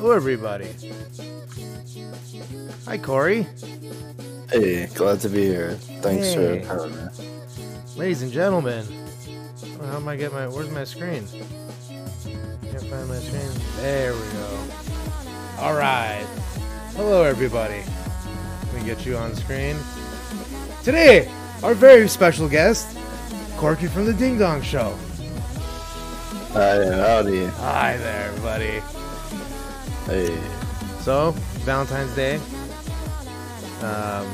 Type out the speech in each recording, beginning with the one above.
Hello, everybody. Hi, Corey. Hey, glad to be here. Thanks Hey. for having me. Ladies and gentlemen. How am I get my? Where's my screen? Can't find my screen. There we go. All right. Hello, everybody. Let me get you on screen. Today, our very special guest, Corky from the Ding Dong Show. Hi, howdy. Hi there, everybody. Hey. So, Valentine's Day. Um,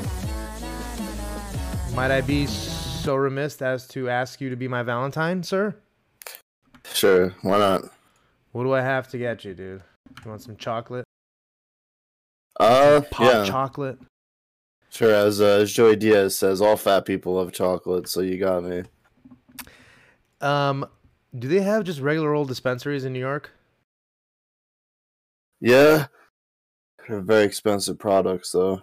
might I be so remiss as to ask you to be my Valentine, sir? Sure, why not? What do I have to get you, dude? You want some chocolate? Uh, yeah, chocolate? sure. As, uh, as Joey Diaz says, all fat people love chocolate, so you got me. Um, do they have just regular old dispensaries in New York? Yeah, they're very expensive products though.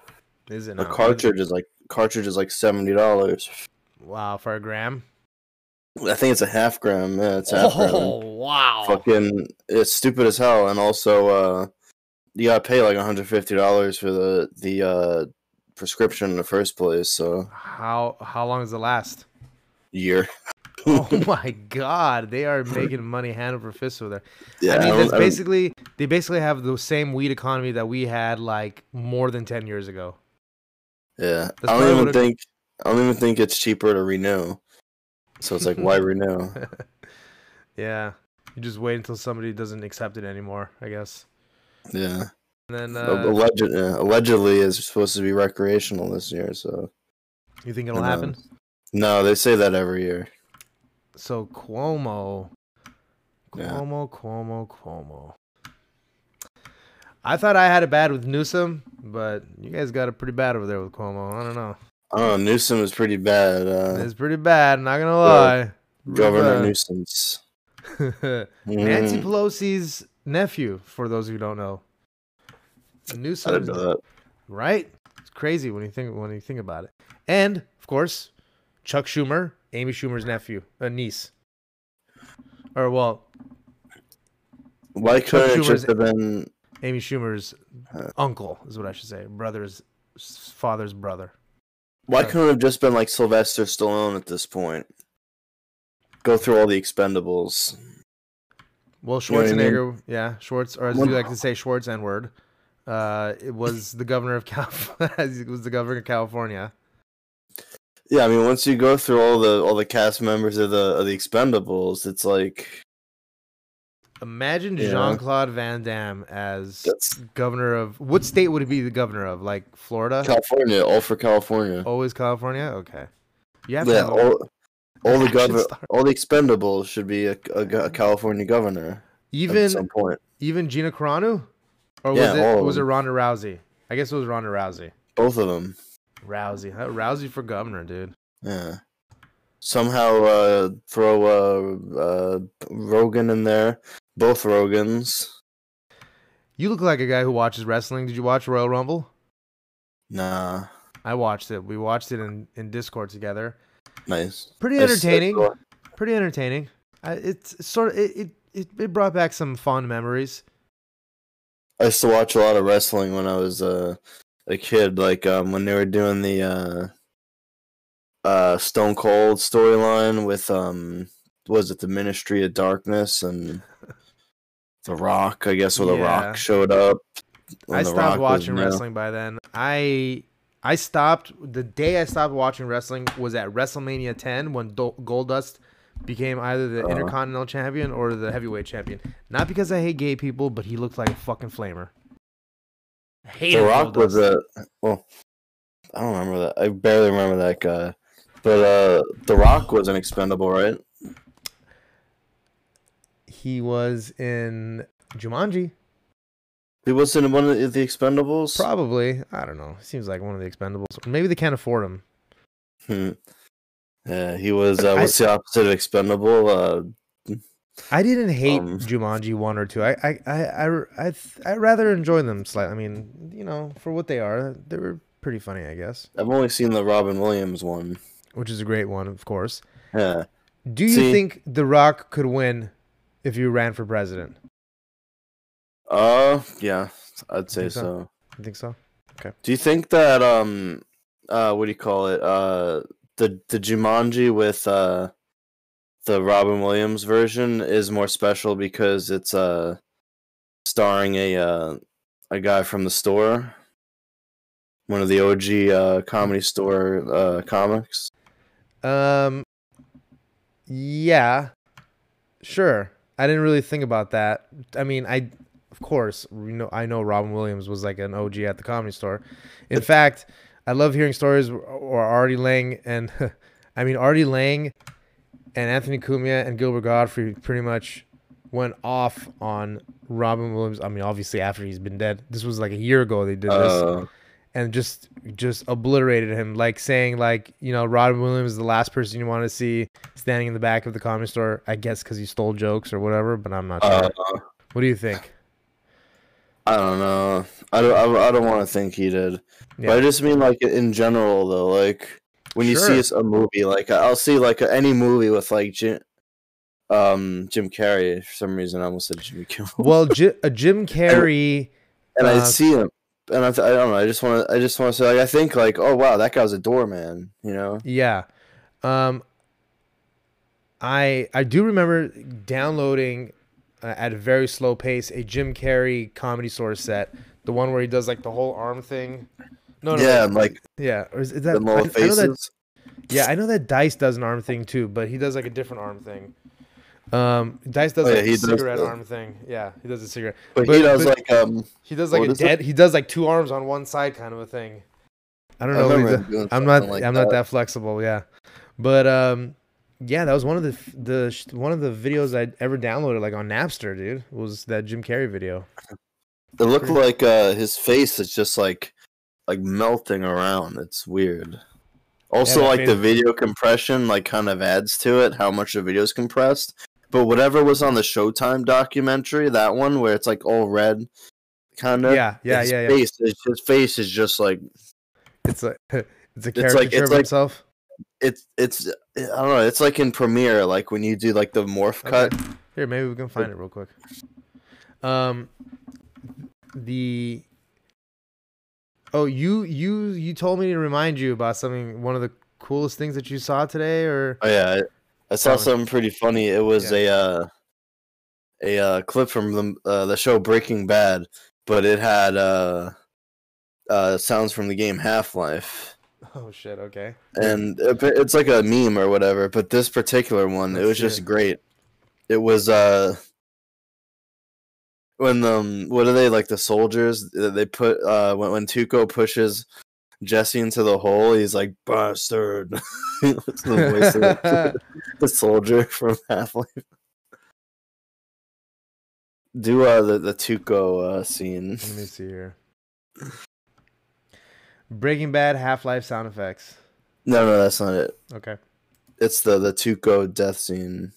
Is it A not? cartridge is like cartridge is like seventy dollars. Wow, for a gram? I think it's a half gram. Yeah, it's half gram. Oh, wow. Fucking, it's stupid as hell, and also, uh, you gotta pay like one hundred fifty dollars for the the uh prescription in the first place. So How how long does it last? year. Oh my god, they are making money hand over fist over there. Yeah, I mean, that's don't- basically they basically have the same weed economy that we had like more than ten years ago. Yeah, That's I don't even think I don't even think it's cheaper to renew. So it's like, why renew? yeah, you just wait until somebody doesn't accept it anymore, I guess. Yeah, And then uh, uh, alleged, yeah, allegedly is supposed to be recreational this year. So you think it'll happen? No, they say that every year. So Cuomo, Yeah. Cuomo, Cuomo, Cuomo. I thought I had it bad with Newsom, but you guys got it pretty bad over there with Cuomo. I don't know. Oh, Newsom is pretty bad. Uh, It's pretty bad. Not gonna lie. Governor. Nuisance. Nancy Mm, Pelosi's nephew, for those who don't know. I Newsom, didn't know that. right? It's crazy when you think when you think about it. And of course, Chuck Schumer, Amy Schumer's nephew, a niece. Or well, Why couldn't it just have been? Amy Schumer's Uh. uncle is what I should say. Brother's father's brother. Why Uh. couldn't it have just been like Sylvester Stallone at this point? Go through all the Expendables. Well, You know I mean? Schwarzenegger, yeah, Schwartz, or as you like to say, Schwartz N word. Uh, it was the governor of Cal. it was the governor of California. Yeah, I mean, once you go through all the all the cast members of the of the Expendables, it's like Imagine Yeah. Jean Claude Van Damme as that's governor of what state would it be the governor of? Like Florida? California, all for California. Always California. Okay. You have to yeah, all, all the governor, all the Expendables should be a, a, a California governor at even some point. even Gina Carano, or was Yeah, it was it. Ronda Rousey? I guess it was Ronda Rousey. Both of them. Rousey, huh? Rousey for governor, dude. Yeah. Somehow uh, throw uh, uh, Rogan in there. Both Rogans. You look like a guy who watches wrestling. Did you watch Royal Rumble? Nah, I watched it. We watched it in, in Discord together. nice. Pretty I s- I entertaining. saw- Pretty entertaining. I, it's sort of it, it it it brought back some fond memories. I used to watch a lot of wrestling when I was uh, a kid, like um, when they were doing the uh, uh, Stone Cold storyline with um, was it the Ministry of Darkness and The Rock? I guess where The Yeah. Rock showed up. I stopped Rock watching wrestling by then. I I stopped the day I stopped watching wrestling was at WrestleMania 10 when Do- Goldust became either the Uh. Intercontinental Champion or the Heavyweight Champion. Not because I hate gay people, but he looked like a fucking flamer. I The Rock was Goldust. a well. I don't remember that. I barely remember that guy. But uh, The Rock was an expendable, right? He was in Jumanji. He was in one of the Expendables. Probably. I don't know. Seems like one of the expendables. Maybe they can't afford him. Hmm. Yeah, he was. Uh, I- what's the opposite of expendable? Uh, I didn't hate Um, Jumanji one or two. I I I I I, th- I rather enjoy them slightly. I mean, you know, for what they are, they were pretty funny, I guess. I've only seen the Robin Williams one. Which is a great one, of course. Yeah. Do you See- think The Rock could win if you ran for president? Uh, yeah, I'd say so? so. You think so? Okay. Do you think that um, uh, what do you call it? Uh, the the Jumanji with uh, the Robin Williams version is more special because it's uh, starring a uh, a guy from the store, one of the OG uh, comedy store uh, comics. Um, yeah, sure. I didn't really think about that. I mean, I, of course, you know, I know Robin Williams was like an OG at the comedy store. In fact, I love hearing stories or Artie Lange and, I mean, Artie Lange and Anthony Cumia and Gilbert Gottfried pretty much went off on Robin Williams. I mean, obviously after he's been dead. This was like a year ago they did this Uh, and just just obliterated him, like saying like you know Robin Williams is the last person you want to see standing in the back of the comedy store. I guess because he stole jokes or whatever, but I'm not sure. uh, what do you think? I don't know. I don't. I, I don't want to think he did. Yeah. But I just mean like in general though. Like when you Sure. see a movie, like I'll see like any movie with like Jim, um, Jim Carrey. For some reason, I almost said Jimmy Kimmel. Well, J- a Jim Carrey. and I uh, see him, and I, th- I don't know. I just want to. I just want to say like I think like oh wow that guy's a doorman. You know. Yeah. Um I I do remember downloading uh, at a very slow pace a Jim Carrey comedy source set, the one where he does like the whole arm thing. No, no, yeah, no. like yeah. Or is, is the that? I, I know that. faces. Yeah, I know that Dice does an arm thing too, but he does like a different arm thing. Um, Dice does Oh, yeah, like a cigarette the- arm thing. Yeah, he does a cigarette. but, but- he does but- like um. He does like a is it? dead. He does like two arms on one side, kind of a thing. I don't I know. what he remember does. I'm not. like I'm not that. that flexible. Yeah, but um, yeah, that was one of the the one of the videos I'd ever downloaded like on Napster, dude. Was that Jim Carrey video? It looked like uh his face is just like like melting around. It's weird. Also, that like made the video compression, like kind of adds to it how much the video is compressed. But whatever was on the Showtime documentary, that one where it's like all red, kind of. Yeah, yeah, his yeah, yeah. Face, is- his face is just like It's like it's a like- caricature it's of like- himself. it's it's I don't know. It's like in Premiere, like when you do like the morph Okay. cut. Here, maybe we can find it real quick. Um, the oh, you you you told me to remind you about something. One of the coolest things that you saw today, or Oh yeah, I, I saw something pretty funny. It was Yeah. a uh, a uh, clip from the uh, the show Breaking Bad, but it had uh, uh, sounds from the game Half Life, oh shit, okay. and it, it's like a meme or whatever. But this particular one, it was just great. It was uh, when um, what are they like the soldiers? They put uh, when when Tuco pushes. Jesse into the hole, he's like bastard. It's the voice of the soldier from Half Life. Do uh the the Tuco uh scene. Let me see here. Breaking Bad Half Life sound effects. No, no, that's not it. Okay. It's the the Tuco death scene.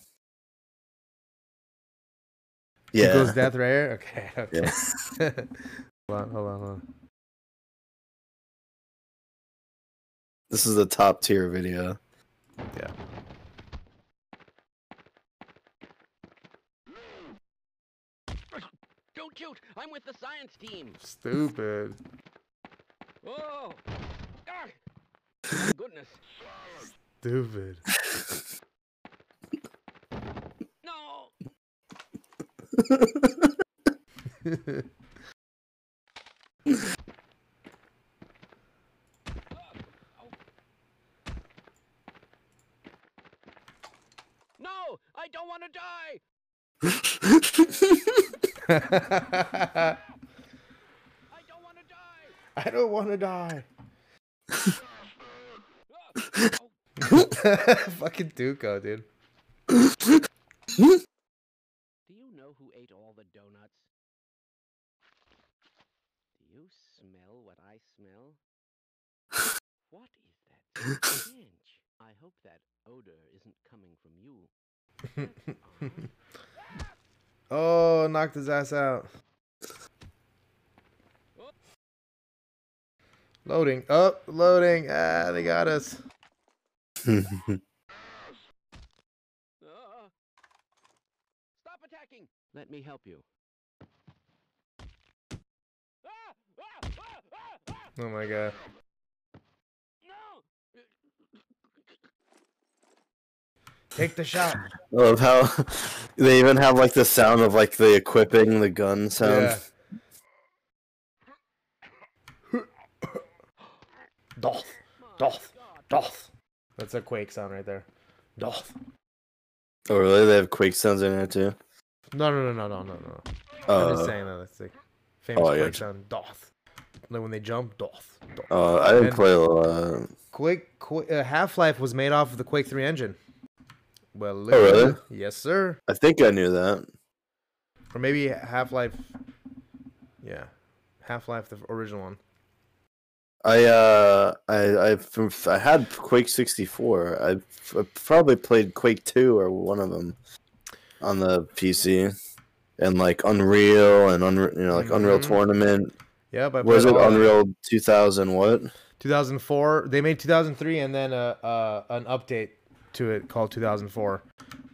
Yeah. Yeah. Goes death right here. Okay. Okay. Yeah. hold on. Hold on. Hold on. This is the top tier video. Yeah. Don't shoot! I'm with the science team. Stupid. Oh! Ah! My goodness! Stupid. No! No! I don't want to die! I don't want to die! I don't want to die. Fucking Tuco, dude. do you know who ate all the donuts? Do you smell what I smell? What is that stench? I hope that odor isn't coming from you. Oh, knocked his ass out. Loading. Oh, loading. Ah, they got us. Stop attacking! Let me help you. Ah! Ah! Ah! Ah! Ah! Oh my god. No! Take the shot. I love how they even have like the sound of like the equipping the gun sound. Yeah. Doth. Doth. Doth. That's a quake sound right there. Doth. Oh really? They have quake sounds in there too. No, no, no, no, no, no, no. I'm just Uh, saying that. That's the famous oh, quake sound. Doth. Like when they jump, doth. doth. uh, I didn't And- play a lot. Quake, Qu- uh, Half Life was made off of the Quake 3 engine. Well, Oh, really? Yes, sir. I think I knew that. Or maybe Half Life. Yeah, Half Life, the original one. I uh I I I had Quake 64. I I probably played Quake 2 or one of them on the PC. And like Unreal and Unreal, you know, like Unreal Mhm. Tournament. Yeah, but Was it Unreal 2000 what? 2004. They made 2003 and then a, uh an update to it called 2004,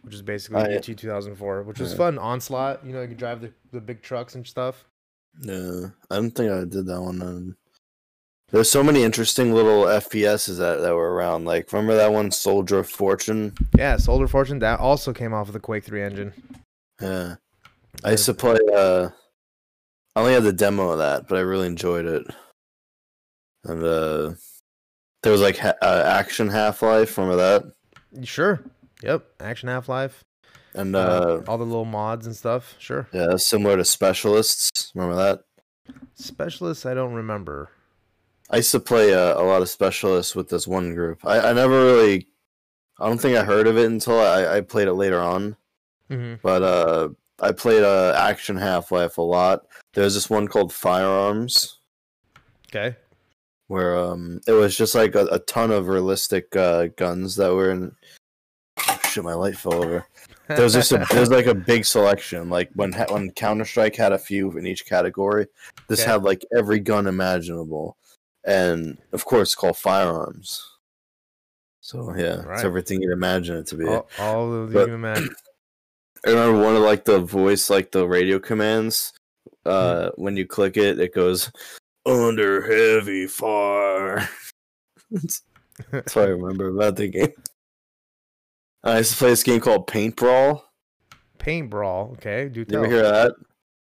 which is basically yeah. 2004, which was Yeah. fun. Onslaught, you know, you could drive the, the big trucks and stuff. No, I don't think I did that one. Um, there's so many interesting little FPSs that, that were around. Like, remember that one, Soldier of Fortune? Yeah, Soldier of Fortune that also came off of the Quake 3 engine. Yeah. I used to play, uh, I only had the demo of that, but I really enjoyed it. And, uh, there was like ha- uh, Action Half Life, remember that? Sure. Yep. Action Half Life. And, Uh, uh, all the little mods and stuff. Sure. yeah, similar to Specialists, remember that? Specialists, I don't remember. I used to play uh, a lot of Specialists with this one group. I, I never really, I don't think I heard of it until I, I played it later on. hmm but uh I played uh Action Half Life a lot. There's this one called Firearms Okay. where um it was just like a, a ton of realistic uh guns that were in oh, shit my light fell over. There was just a there's like a big selection. Like when when Counter Strike had a few in each category, this Okay. had like every gun imaginable. And of course it's called Firearms. So yeah, Right. it's everything you'd imagine it to be. all, all of the But- human. I remember one of like the voice, like the radio commands. Uh, when you click it, it goes under heavy fire. that's, that's what I remember about the game. I used to play this game called Paint Brawl. Paint brawl. Okay. Do You ever hear that?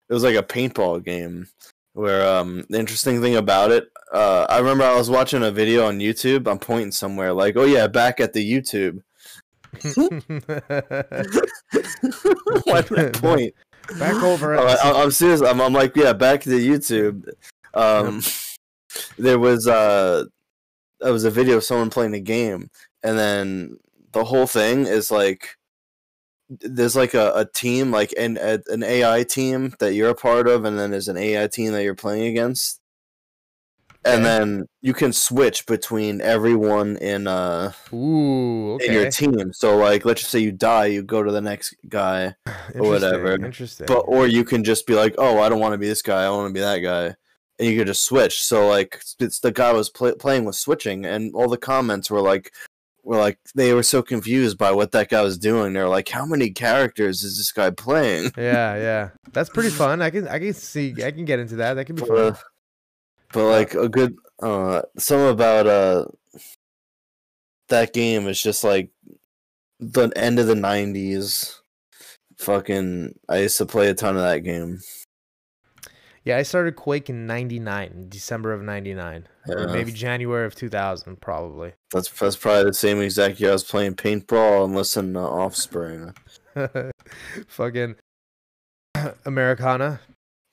It was like a paintball game. Where um, the interesting thing about it, uh, I remember I was watching a video on YouTube. I'm pointing somewhere, like, oh yeah, back at the YouTube. Why did I point? Back over. At I, I'm serious. I'm, I'm like, yeah, back to YouTube. Um, there was uh, there was a video of someone playing a game, and then the whole thing is like, there's like a, a team, like an a, an AI team that you're a part of, and then there's an AI team that you're playing against, and then you can switch between everyone in uh Ooh. Okay. in your team. So like, let's just say you die, you go to the next guy Interesting, whatever. Interesting. but or you can just be like, oh, I don't want to be this guy. I want to be that guy, and you could just switch. So like, it's the guy was pl- playing with switching, and all the comments were like, were like they were so confused by what that guy was doing. They're like, how many characters is this guy playing? yeah, yeah. That's pretty fun. I can I can see I can get into that. That could be Uh, fun. But like a good, uh, some about uh that game is just like the end of the '90s. Fucking, I used to play a ton of that game. Yeah, I started Quake in '99, December of '99, or maybe January of 2000, probably. That's that's probably the same exact year I was playing paintball and listening to Offspring. Fucking Americana,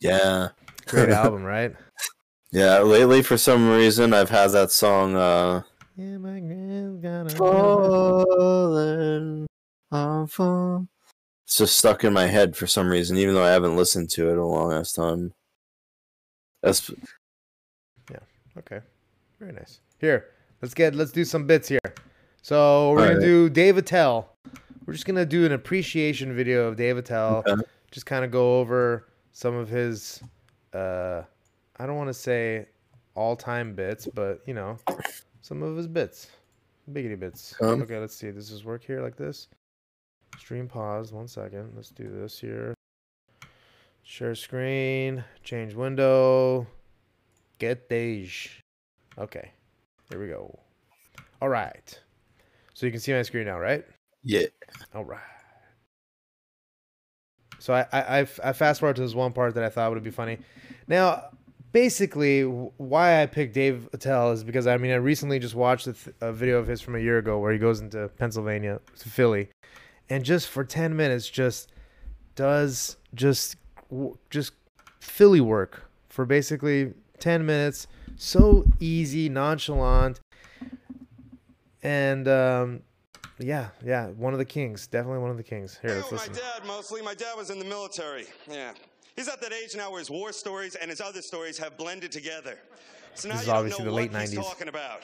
Yeah, great album, right? Yeah. Lately, for some reason, I've had that song uh, Yeah, my grand's got a "Falling, I'm fall-" It's just stuck in my head for some reason, even though I haven't listened to it in a long ass time. That's yeah. Okay, very nice. Here, let's get let's do some bits here. So we're gonna Alright. do Dave Attell. We're just gonna do an appreciation video of Dave Attell. Okay. Just kind of go over some of his. Uh, I don't want to say all time bits, but you know, some of his bits, biggity bits. Um. okay, let's see. Does this work here like this? Stream pause. One second. Let's do this here. Share screen. Change window. Get Dej. Okay. Here we go. All right. So you can see my screen now, right? Yeah. All right. So I I fast forward to this one part that I thought would be funny. Now, basically, why I picked Dave Attell is because I mean I recently just watched a, th- a video of his from a year ago where he goes into Pennsylvania to Philly, and just for ten minutes just does just just Philly work for basically ten minutes. So easy, nonchalant, and um, yeah, yeah, one of the kings, definitely one of the kings. Here, let's know my dad mostly. My dad was in the military. Yeah. He's at that age now where his war stories and his other stories have blended together. So now This is you don't know the what late he's talking about.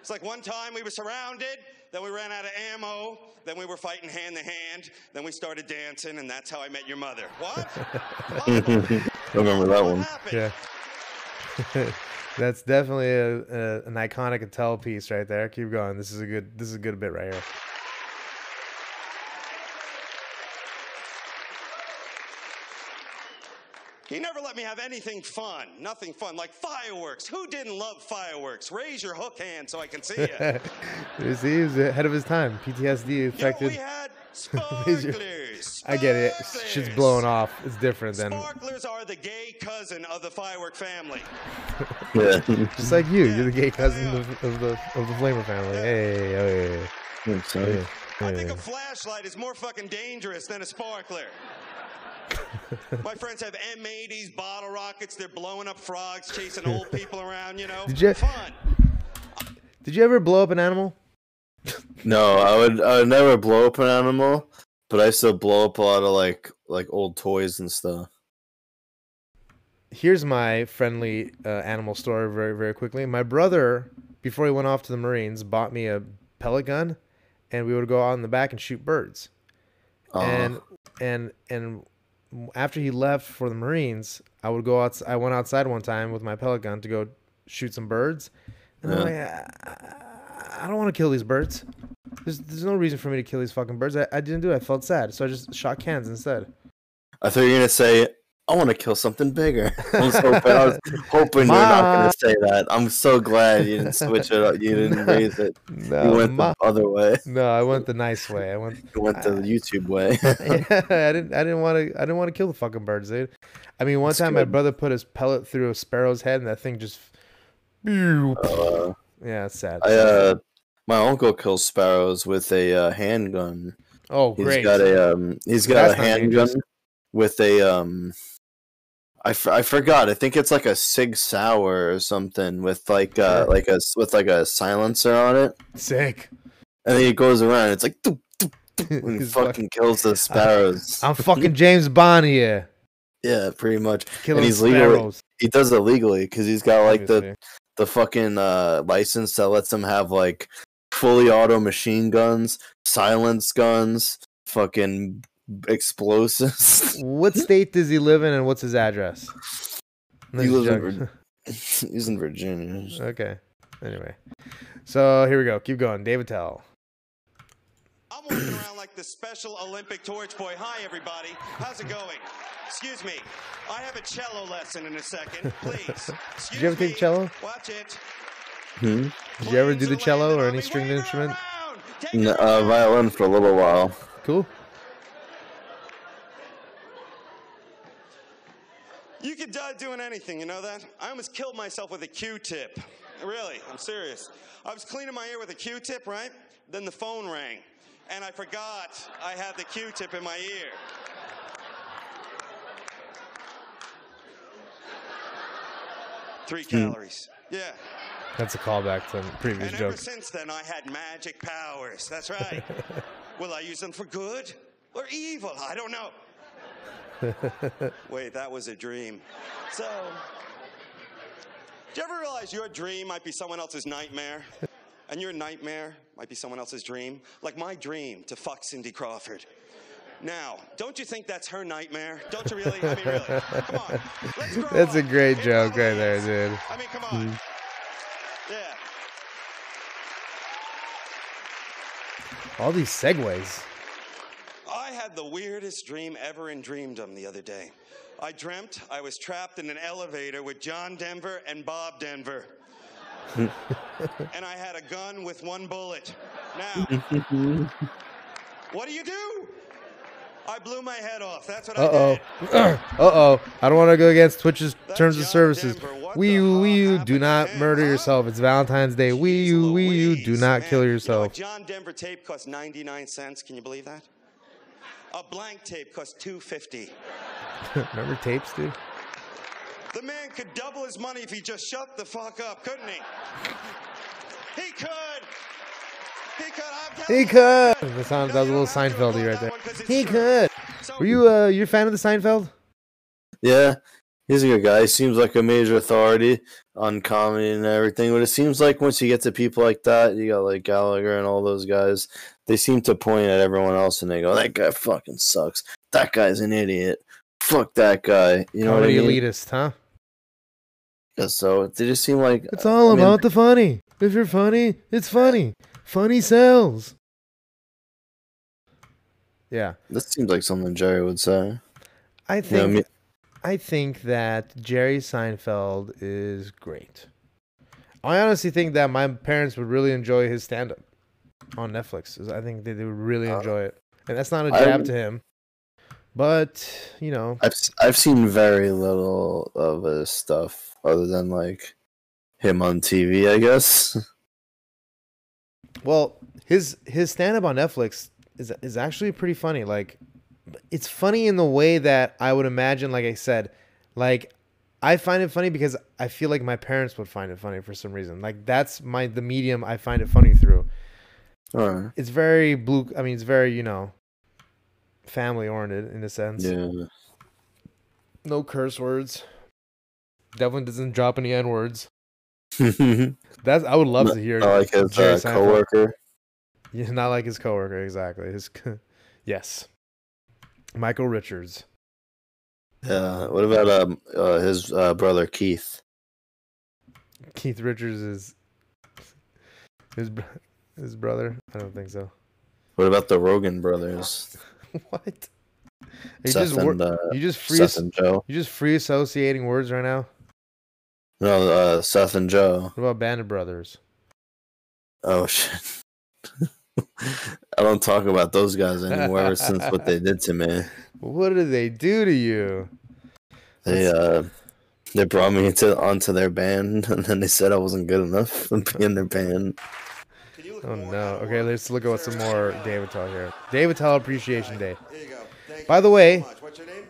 It's like one time we were surrounded, then we ran out of ammo, then we were fighting hand to hand, then we started dancing, and that's how I met your mother. What? I remember that one. happened? Yeah. That's definitely a, a, an iconic Attell piece right there. Keep going. This is a good. This is a good bit right here. He never let me have anything fun. Nothing fun. Like fireworks. Who didn't love fireworks? Raise your hook hand so I can see you. you see, he was ahead of his time. PTSD You know, affected. we had Raise your- sparklers. I get it. Shit's Sparklers. blowing off. It's different than Sparklers are the gay cousin of the firework family. Yeah. just like you. You're the gay cousin yeah. of, of the of the Flamer family. Hey, oh, yeah, yeah, I yeah, think a flashlight is more fucking dangerous than a sparkler. My friends have M80s, bottle rockets. They're blowing up frogs, chasing old people around. You know, Did you- fun. Did you ever blow up an animal? no, I would I would never blow up an animal, but I still blow up a lot of like like old toys and stuff. Here's my friendly uh, animal story very very quickly. My brother, before he went off to the Marines, bought me a pellet gun, and we would go out in the back and shoot birds. Uh, and and and after he left for the Marines, I would go out. I went outside one time with my pellet gun to go shoot some birds, and I'm like, I, I- I don't want to kill these birds. There's there's no reason for me to kill these fucking birds. I, I didn't do it. I felt sad, so I just shot cans instead. I thought you were gonna say I want to kill something bigger. I was hoping, I was hoping you're not gonna say that. I'm so glad you didn't switch it up. You didn't raise it. You went ma- the other way. no, I went the nice way. I went. You went the YouTube way. yeah, I didn't. I didn't want to. I didn't want to kill the fucking birds, dude. I mean, one That's time my brother put his pellet through a sparrow's head, and that thing just. uh, Yeah, it's sad. I uh, my uncle kills sparrows with a uh, handgun. oh, He's great. got a um, he's got That's a handgun dangerous. with a um. I, f- I forgot. I think it's like a Sig Sauer or something with like uh like a with like a silencer on it, Sick. and then he goes around. It's like doop, doop, doop, and he He's fucking kills the sparrows. I'm fucking James Bond here. yeah, pretty much. Killing he's legally- He does it legally because he's got like the the fucking uh, license that lets him have like fully auto machine guns, silence guns, fucking explosives. What state does he live in, and what's his address? He lives in Joke. He's in Virginia. okay. Anyway, so here we go. Keep going. Dave Attell. I'm walking around like the Special Olympic Torch Boy. Hi, everybody. How's it going? Excuse me. I have a cello lesson in a second, please. Excuse you ever take me. cello? Watch it. Hmm? Did you ever do the cello or any me. stringed instrument? around. Take N- it uh, violin for a little while. Cool. You could die doing anything, you know that? I almost killed myself with a Q-tip. Really, I'm serious. I was cleaning my ear with a Q-tip, right? Then the phone rang, and I forgot I had the Q-tip in my ear. Three calories. Yeah. That's a callback to a previous And joke. ever since then, I had magic powers. That's right. Will I use them for good or evil? I don't know. Wait, that was a dream. So, do you ever realize your dream might be someone else's nightmare? And your nightmare might be someone else's dream? Like my dream to fuck Cindy Crawford. Now, don't you think that's her nightmare? Don't you really? I mean, really. Come on. That's a great joke right there, dude. I mean, come on. Mm. Yeah. All these segues. I had the weirdest dream ever in Dreamdom the other day. I dreamt I was trapped in an elevator with John Denver and Bob Denver. and I had a gun with one bullet. Now, what do you do? I blew my head off. That's what Uh I oh. did. uh oh. I don't want to go against Twitch's That's terms of services. Denver. What Wii the U, fuck Wii U, do not murder huh? yourself. It's Valentine's Day. Wii U, Jeez Wii U, do not man. kill You know, yourself. John Denver tape costs 99 cents. Can you believe that? A blank tape costs 250. Remember tapes, dude? The man could double his money if he just shut the fuck up, couldn't he? He could. He could. I'm telling He you, could. That sounds No, that was a little don't have to Seinfeldy right there. one 'cause it's He true. could. So- Were you uh you a fan of the Seinfeld? Yeah, he's a good guy. He seems like a major authority on comedy and everything. But it seems like once you get to people like that, you got like Gallagher and all those guys, they seem to point at everyone else and they go, "That guy fucking sucks. That guy's an idiot. Fuck that guy." You know what I mean? elitist, huh? Yeah, So they just seem like It's all I mean- about the funny. If you're funny, it's funny. Funny sells. Yeah. This seems like something Jerry would say. I You know, think me- I think that Jerry Seinfeld is great. I honestly think that my parents would really enjoy his stand up on Netflix. I think that they would really Uh, enjoy it. And that's not a jab to him. But, you know, I've I've seen very little of his stuff other than like him on TV, I guess. Well, his his stand up on Netflix is is actually pretty funny. Like it's funny in the way that I would imagine like I said, like I find it funny because I feel like my parents would find it funny for some reason. Like that's my the medium I find it funny through. Alright. It's very blue I mean it's very, you know, family oriented in a sense. Yeah. No curse words. Definitely doesn't drop any N words. That's I would love to hear Not like his Jerry uh, Seinfeld. coworker. Yeah, not like his coworker, exactly. His yes, Michael Richards. Yeah. What about um uh, his uh, brother Keith? Keith Richards is his his brother. I don't think so. What about the Rogan brothers? what? You Seth just wor- and uh, you just free Seth and Joe. you just free associating words right now. No, uh, Seth and Joe. What about Band of Brothers? Oh shit. I don't talk about those guys anymore ever since what they did to me. What did they do to you? They uh they brought me into onto their band and then they said I wasn't good enough to be in their band. Can you look Oh no. Okay, let's look at some more sir, Dave Attell here. Dave Attell Appreciation Day. There you go. Thank By you the so way- much. What's your name?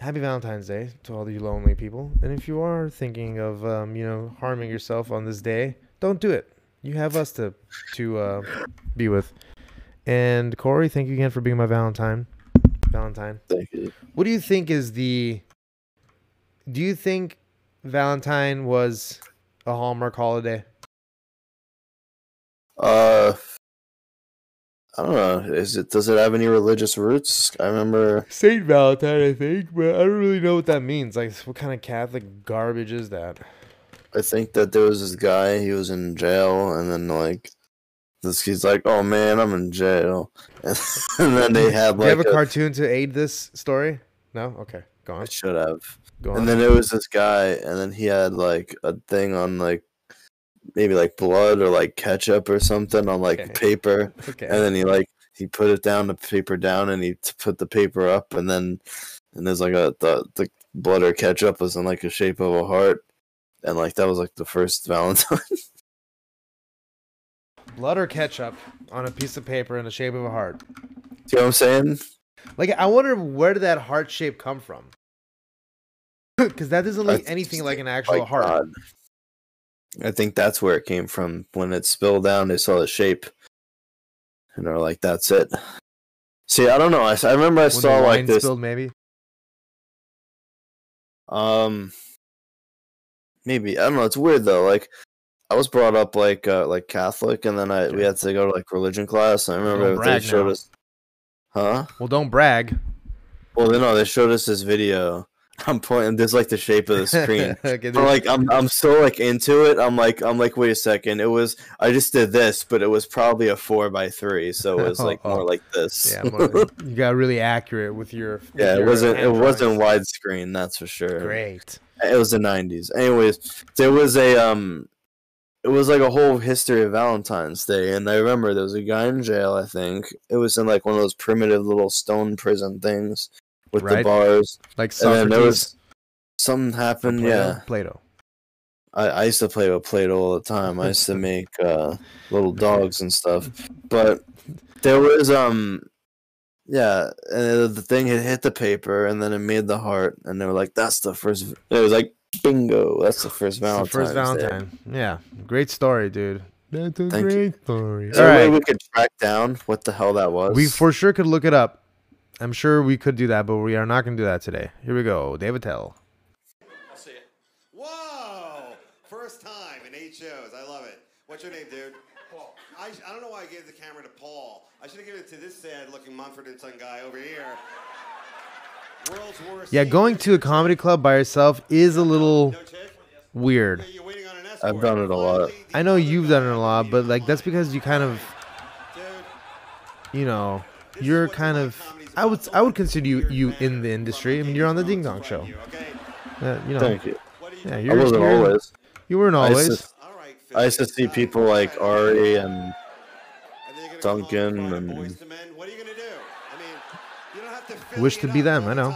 Happy Valentine's Day to all you lonely people. And if you are thinking of, um, you know, harming yourself on this day, don't do it. You have us to to uh, be with. And Corey, thank you again for being my Valentine. Valentine. Thank you. What do you think is the? Do you think Valentine was a Hallmark holiday? Uh I don't know. Is it does it have any religious roots? I remember Saint Valentine, I think, but I don't really know what that means. Like, what kind of Catholic garbage is that? I think that there was this guy, he was in jail and then like this he's like, Oh man, I'm in jail and then they had Do you have like a a, cartoon to aid this story? No. Okay, go on. I should have. Go on. And then there was this guy, and then he had like a thing on like maybe like blood or like ketchup or something on like Okay. paper, okay. and then he like he put it down, the paper down, and he put the paper up, and then and there's like a the the blood or ketchup was in like a shape of a heart, and like that was like the first Valentine. blood or ketchup on a piece of paper in the shape of a heart. See what I'm saying? Like I wonder where did that heart shape come from? Because that doesn't look That's anything like an actual oh Like, heart. God. I think that's where it came from. When it spilled down, they saw the shape, and they're like, "That's it." See, I don't know. I, I remember I when saw like this. spilled, maybe. Um, maybe I don't know. It's weird though. Like, I was brought up like uh, like Catholic, and then I we had to go to like religion class. I remember they showed now. us, Huh? Well, don't brag. Well, no, they showed us this video. I'm pointing. This like the shape of the screen. Okay, But like I'm I'm so like into it. I'm like I'm like wait a second. It was I just did this, but it was probably a four by three, so it was like more like this. yeah, more- you got really accurate with your. with yeah. It your wasn't it wasn't widescreen. That's for sure. Great. It was the '90s. Anyways, there was a um, it was like a whole history of Valentine's Day, and I remember there was a guy in jail. I think it was in like one of those primitive little stone prison things with the bars. Like And then there was something happened. Plato? Yeah, Plato. I, I used to play with Play-Doh all the time. I used to make uh, little dogs and stuff. But there was um, yeah, and the thing had hit the paper, and then it made the heart, and they were like, "That's the first. It was like, "Bingo! That's the first It's the Valentine's." first Day." Valentine. Yeah, great story, dude. That's a Thank you. great story. Is All there a way right, we could track down what the hell that was? we for sure could look it up. I'm sure we could do that, but we are not going to do that today. Here we go. Dave Attell. I'll see it. Whoa! First time in eight shows. I love it. What's your name, dude? Paul. I, I don't know why I gave the camera to Paul. I should have given it to this sad-looking Mumford and Son guy over here. World's worst. Yeah, going to a comedy club by yourself is a little No chick? weird. Yeah, you're waiting on an escort. I've done it a lot. I know you've done it a lot, but like that's because you kind of, Dude, you know, you're kind of. I would I would consider you you in the industry. I mean, you're on the Ding Dong Show. you. Uh, you know, Thank you. What do you yeah, you're, I wasn't you're- always. You weren't I used always. to, I used to see people like Ari and And then you're gonna come home Duncan and- Boyz II Men. What are you gonna do? I mean, you don't have to fill Wish to be them, I know.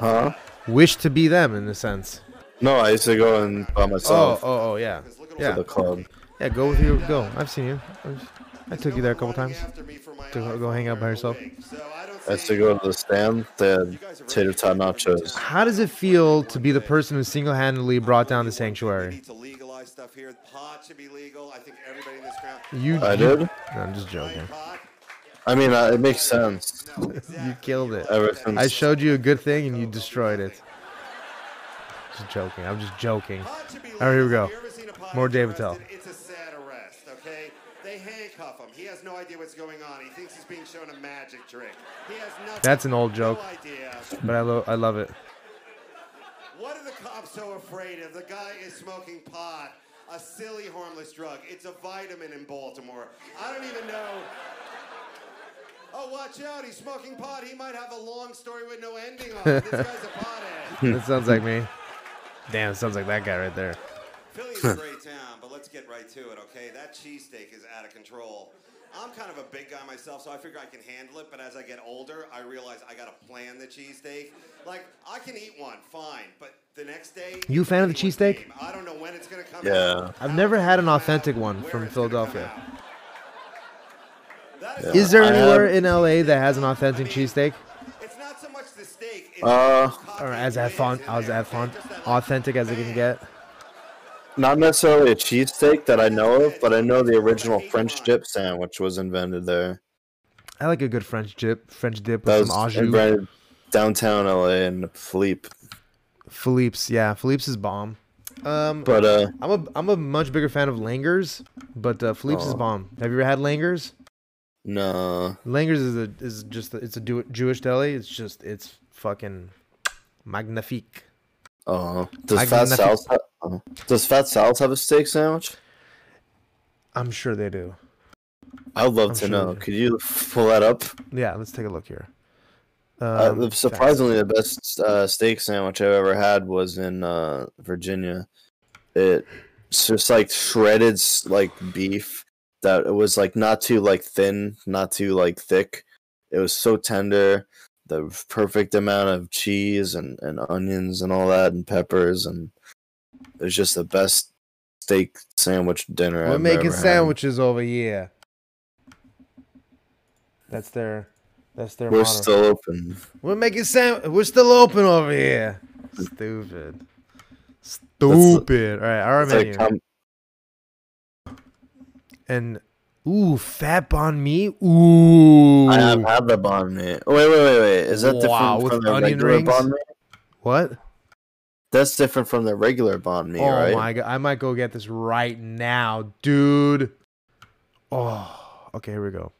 huh? Wish to be them in a sense. No, I used to go and by myself oh, oh, oh yeah, Because look at to yeah, the club. yeah. Go with you. Go. I've seen you. I was- I took you there a couple times. after me for my To go- hang out by yourself. wig. So I don't I used see to go to the stand. They had you guys are tater tot to take over nachos. How does it feel to be the person who single-handedly brought down the sanctuary? need to legalize stuff here. Pot should be legal. I think everybody in this crowd. You, I did. No, I'm just joking. I mean, uh, it makes sense. You killed it. I showed you a good thing and you destroyed it. Just joking. I'm just joking. Pot should be All right, here we go. Have you ever seen a pot More Dave Attell. arrested? It's a sad arrest, okay? They handcuff him. He has no idea what's going on. He thinks he's being shown a magic trick. He has nothing. That's an old joke, No but I, lo- I love it. What are the cops so afraid of? The guy is smoking pot, a silly, harmless drug. It's a vitamin in Baltimore. I don't even know. Oh, watch out. He's smoking pot. He might have a long story with no ending on it. This guy's a pothead. That sounds like me. Damn, sounds like that guy right there. Philly's a great town, but let's get right to it, okay? That cheesesteak is out of control. I'm kind of a big guy myself, so I figure I can handle it, but as I get older, I realize I gotta plan the cheesesteak. Like, I can eat one, fine, but the next day. You a fan of the cheesesteak? I don't know when it's gonna come Yeah. out. I've never had an authentic out, one from it's gonna come Philadelphia. out. Yeah. Is there I have- anywhere in LA that has an authentic cheesesteak? It's not so much the steak. It's Uh, Or as coffee at font, whiz in as there, at okay? font, Just that, like, authentic as it can bang. get. Not necessarily a cheesesteak that I know of, but I know the original French dip sandwich was invented there. I like a good French dip, French dip That with was some au downtown LA in Philippe. Philippe's, yeah, Philippe's is bomb. Um, But uh, I'm a I'm a much bigger fan of Langer's, but uh, Philippe's is Oh. bomb. Have you ever had Langer's? no, Langer's is a is just a, it's a Jewish deli. It's just it's fucking magnifique. uh, does can Sal's ha- uh, does Fat Sal's have a steak sandwich? I'm sure they do. I would love I'm to sure know. Could you pull that up? Yeah, let's take a look here. Uh, Um, the- surprisingly, the best uh, steak sandwich I've ever had was in uh, Virginia. It, it's just like shredded like beef that it was like not too like thin, not too like thick. It was so tender, the perfect amount of cheese and, and onions and all that and peppers and it was just the best steak sandwich dinner. we're I've making ever had. sandwiches over here. That's their that's their We're still open. We're making sam. We're still open over here. Stupid. Stupid. All right, our menu. like um, and ooh, fat banh mi. Ooh. I have had the mi. Oh, wait, wait, wait, wait. Is that Wow, different from the onion regular rings? mi? What? That's different from the regular banh mi, right? oh right? my god, I might go get this right now, dude. Oh, okay, here we go.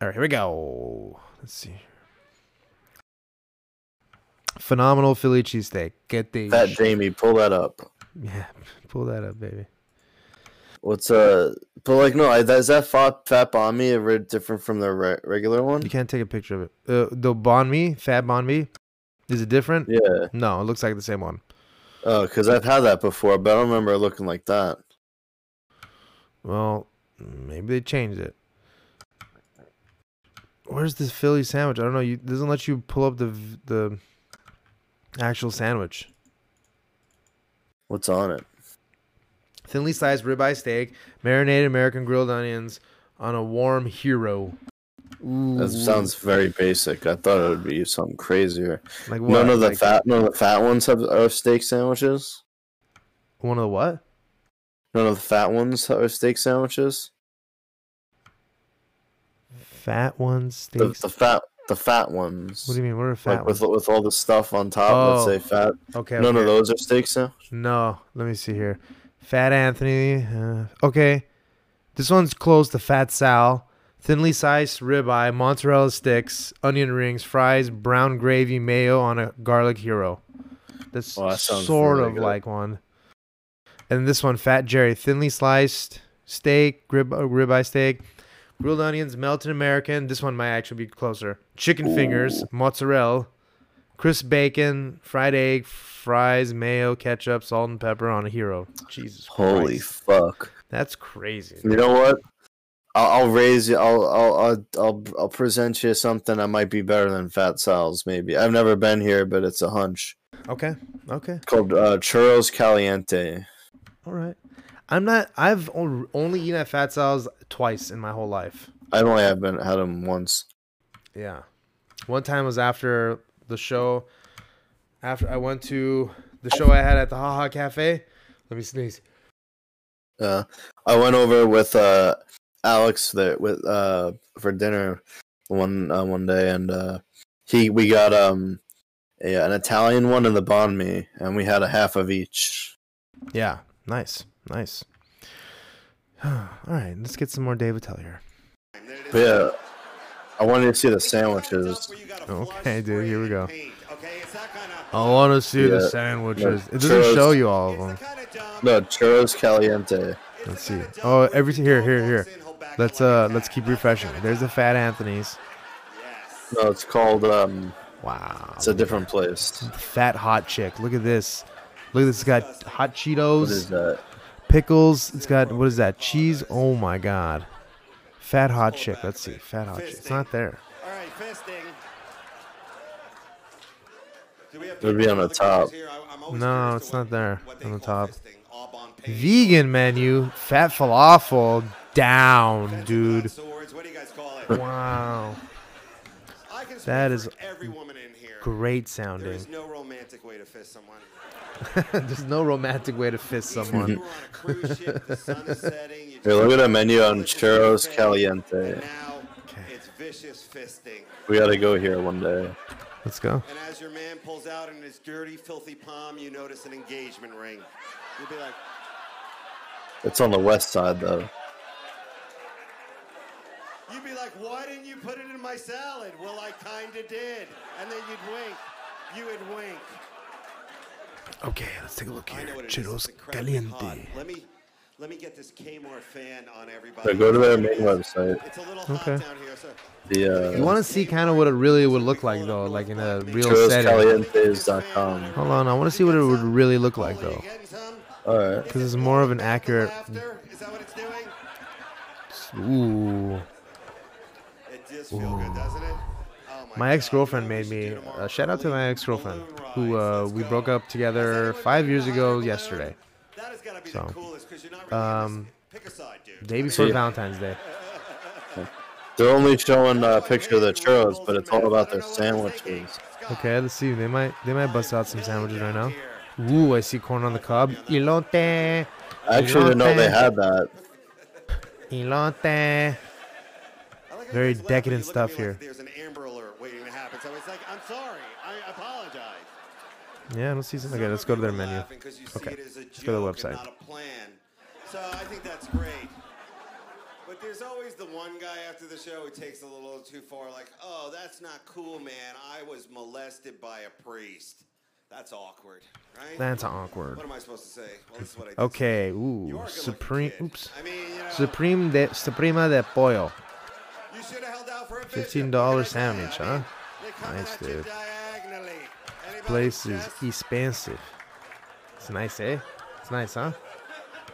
All right, here we go. Let's see. Phenomenal Philly cheesesteak. Get the Fat Jamie, pull that up. yeah, pull that up, baby. What's uh? But like, no, is that fat fat a bit different from the re- regular one? You can't take a picture of it. Uh, the banh mi, fat banh mi, is it different? Yeah. No, it looks like the same one. Oh, because I've had that before, but I don't remember it looking like that. Well, maybe they changed it. Where's this Philly sandwich? I don't know. You it doesn't let you pull up the the actual sandwich. What's on it? Thinly sliced ribeye steak, marinated American grilled onions on a warm hero. Ooh, That sounds very basic. I thought it would be something crazier. like what? None of the Like fat, none of the fat ones have are steak sandwiches. One of the what? None of the fat ones are steak sandwiches. Fat ones, The, the fat, the fat ones. what do you mean? What are fat like with ones? with all the stuff on top? Let's Oh. say fat. Okay, None okay. of those are steak sandwiches. No, let me see here. Fat Anthony. Uh, okay. This one's close to Fat Sal. Thinly sliced ribeye, mozzarella sticks, onion rings, fries, brown gravy, mayo on a garlic hero. That's Oh, that sort really of good. like one. And this one, Fat Jerry, thinly sliced steak, rib, uh, ribeye steak, grilled onions, melted American. This one might actually be closer. Chicken fingers, mozzarella, crisp bacon, fried egg, fries, mayo, ketchup, salt and pepper on a hero. Jesus Holy Christ. fuck! That's crazy. You know what? I'll, I'll raise you. I'll, I'll I'll I'll I'll present you something that might be better than Fat Sal's. Maybe I've never been here, but it's a hunch. Okay. Okay. Called uh, Churros Caliente. All right. I'm not. I've only eaten at Fat Sal's twice in my whole life. I've only have been had them once. Yeah. One time was after the show. After I went to the show I had at the Haha Cafe. Let me sneeze. Uh, I went over with uh, Alex that with uh, for dinner one uh, one day, and uh, he we got um yeah an Italian one and the banh mi, and we had a half of each. Yeah. Nice. Nice. All right. Let's get some more Dave Attell here. But yeah, I wanted to see the sandwiches. Okay, dude, here we go. I want to see the sandwiches. No, It doesn't show you all of them. No, Churros Caliente. Let's see. Oh, everything here, here, here. Let's uh, let's keep refreshing. There's the Fat Anthony's. No, it's called um, Wow. it's a different place. Fat hot chick. Look at this. Look at this. It's got hot What is Cheetos, that? pickles. It's got what is that? Cheese. Oh my god. Fat hot chick. Let's see. Fat hot chick. It's not there. All right, fisting. Do we have It would be on the top. here? I- I'm always No, it's not there on the top. fisting. Aubon Page. Vegan menu. Fat falafel. Down, dude. What do you guys call it? Wow. I can speak That for is every woman in here. Great sounding. is no romantic way to fist someone. There's no romantic way to fist someone. you were on a cruise ship, the sun is setting. You look at just- the menu on Look at Churros Caliente. And it's vicious fisting. We gotta go here one day. Let's go. And as your man pulls out in his dirty, filthy palm, you notice an engagement ring. You'll be like, It's on the west side though. You'd be like, why didn't you put it in my salad? Well, I kinda did. And then you'd wink. You would wink. Okay, let's take a look I here. know what. Churros It's incredibly hot. caliente. Let me let me get this Kmart fan on everybody. So go to their main website. It's a little hot Okay. down here, so The You uh, want to see kind of what it really would look like though, like in a real setting. churroscalientes.com. Hold on, I want to see what it would really look like though. All right. because it's more of an accurate. Laughter? Is that what it's doing? Ooh, It does feel good, doesn't it? Oh my God, ex-girlfriend you know what made me. should do tomorrow? Uh, shout out to my ex-girlfriend, who uh, we broke up together five years ago yesterday. That has got to be So, the coolest because you're not really um, pick a side, dude. Day before Valentine's Day. They're only showing a picture of the churros, but it's all about their sandwiches. Okay, let's see. They might they might bust out some sandwiches right now. Ooh, I see corn on the cob. Elote, I actually didn't know they had that. elote. Like Very you guys laugh when decadent you look at stuff me here. There's an Amber Alert waiting to happen. So it's like, I'm sorry. I apologize. Yeah, let's see something. Okay, let's go to their menu. Okay, let's go to the website. Not a plan. So I think that's great. But there's always the one guy after the show who takes a little too far, like, oh, that's not cool, man. I was molested by a priest. That's awkward, right? That's awkward. What am I supposed to say? Well, this is what I Okay. Ooh, are a good-looking supreme. Oops, I mean, you know, supreme de Suprema de pollo. $15 bishop. What can I sandwich, huh? mean, they're coming Nice, dude. Anybody Place is expensive. It's nice, eh? It's nice, huh?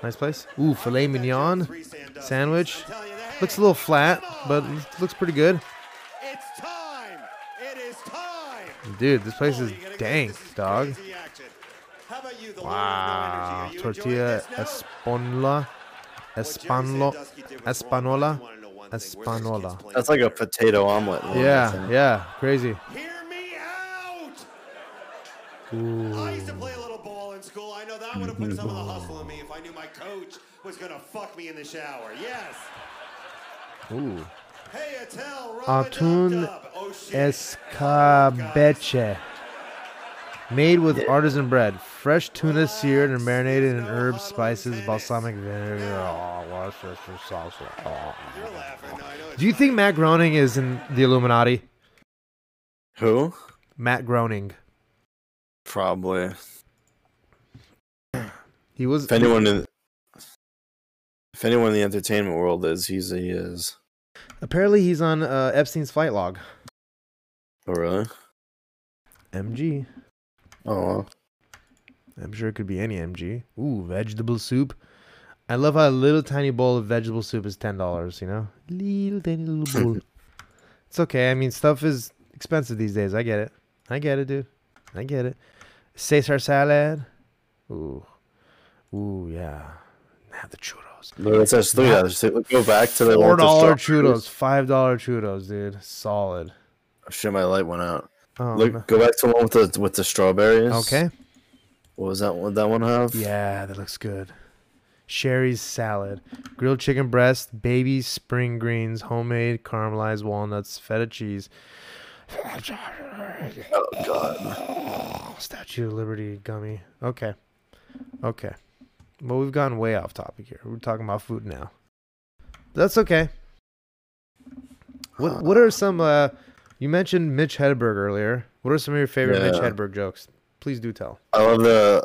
Nice place. Ooh, filet mignon sandwich. I'm telling you, hey, Looks a little flat, but looks pretty good. It's time. It is time. Dude, this place Oh, is you gotta go. dank, dog. crazy action. How about you, the Wow. Lord of no energy? Are you enjoying Tortilla this now? espanla. What Espanlo. Sandusky did was wrong, but Espanola. I wanna know one thing. Where's these kids Espanola. That's like a potato omelet. one, Yeah, yeah, crazy. Hear me out. I used to play a little ball in school. I know that would have put some of the hustle in me if I knew my coach was gonna fuck me in the shower. Yes. Ooh. Hey, Attell, Atún rub-a-dub-dub. Oh. Escabeche. Made with artisan bread. Fresh tuna seared and marinated in herbs, spices, balsamic vinegar. Oh, Worcestershire sauce. Oh. You're laughing. No, I know Do you think Matt Groening is in the Illuminati? Who? Matt Groening. Probably. He was. If anyone in if anyone in the entertainment world is, he's he is. Apparently, he's on uh, Epstein's flight log. Oh really? MG. Oh well. I'm sure it could be any MG. Ooh, vegetable soup. I love how a little tiny bowl of vegetable soup is ten dollars. You know, little tiny little bowl. it's okay. I mean, stuff is expensive these days. I get it. I get it, dude. I get it. Caesar salad. Ooh, ooh, yeah. Have the churros. Look, let's just this. Go back to the Four dollar churros. Five dollar churros, dude. Solid. Shit, my light went out. Oh, Look, go back to the one with the with the strawberries. Okay. What was that? What that one have? Yeah, that looks good. Sherry's salad, grilled chicken breast, baby spring greens, homemade caramelized walnuts, feta cheese. Oh god. Statue of Liberty gummy. Okay. Okay. Well, we've gone way off topic here. We're talking about food now. That's okay. What What are some? Uh, you mentioned Mitch Hedberg earlier. What are some of your favorite Mitch Hedberg jokes? Please do tell. I love the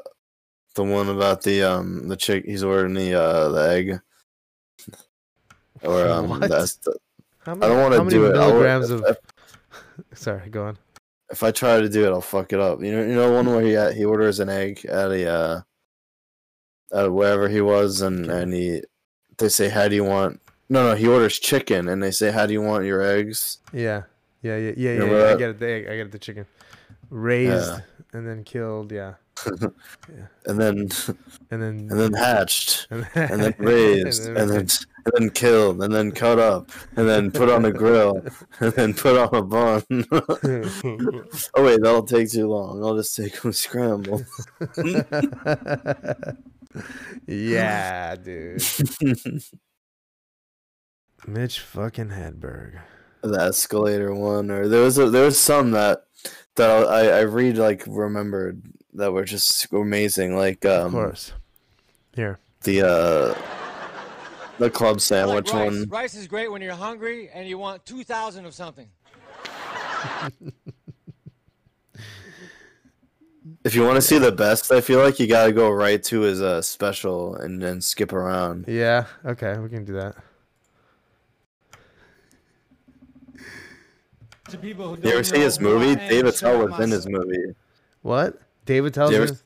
the one about the um the chick he's ordering the uh the egg. Or um What? that's the, How I don't want to do it. I'll- milligrams of? if, Sorry, go on. if I try to do it, I'll fuck it up. You know, you know one where he he orders an egg at a uh, at wherever he was, and and he they say, "How do you want?" No, no, he orders chicken, and they say, "How do you want your eggs?" Yeah, yeah, yeah, yeah, yeah. Yeah. I get it. The egg. I get it. The chicken, raised Yeah. and then killed. Yeah, And then and then and then hatched, and and then raised, and then and then killed, and then cut up, and then put on a grill, and then put on a bun. oh wait, that'll take too long. I'll just take them scrambled. yeah, dude. Mitch fucking Hedberg. The escalator one, or there was a, there was some that that I I read like remembered that were just amazing, like Of um course. Here. the uh the club I like sandwich rice. one. Rice is great when you're hungry and you want 2,000 of something. If you want to see the best, I feel like you gotta go right to his uh special and then skip around. Yeah. Okay, we can do that. To people who You ever don't see his movie? am, David check Tell was in his movie. What? David tells You me. ever-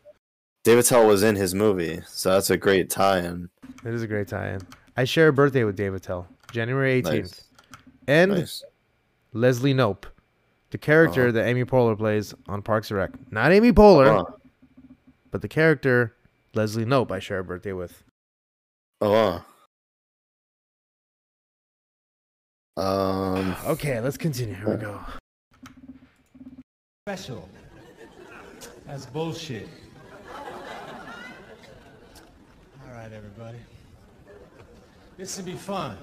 Dave Attell was in his movie, so that's a great tie-in. It is a great tie-in. I share a birthday with Dave Attell, January 18th, Nice. and Nice. Leslie Knope, the character Uh-huh. that Amy Poehler plays on Parks and Rec. Not Amy Poehler, Oh, but the character Leslie Knope. I share a birthday with. oh, wow. Um, Okay, let's continue. Here we go. special. That's bullshit. All right, everybody. This will be fun.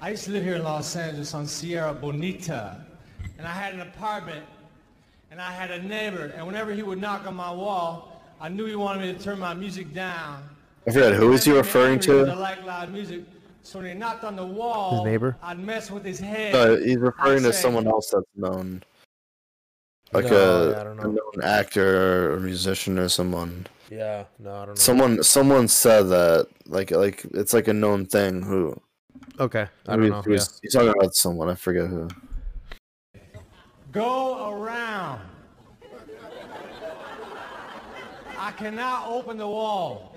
I used to live here in Los Angeles on Sierra Bonita, and I had an apartment, and I had a neighbor, and whenever he would knock on my wall, I knew he wanted me to turn my music down. I forgot who was he referring angry 'cause I to? like loud music, So when he knocked on the wall, his neighbor? I'd mess with his head. No, he's referring to say- someone else that's known, like No, a, I don't a know. known actor or musician or someone. Yeah, no, I don't know. Someone, someone said that, like, like it's like a known thing. Who? Okay, I who don't know. he was- He's talking about someone. I forget who. Go around. I cannot open the wall.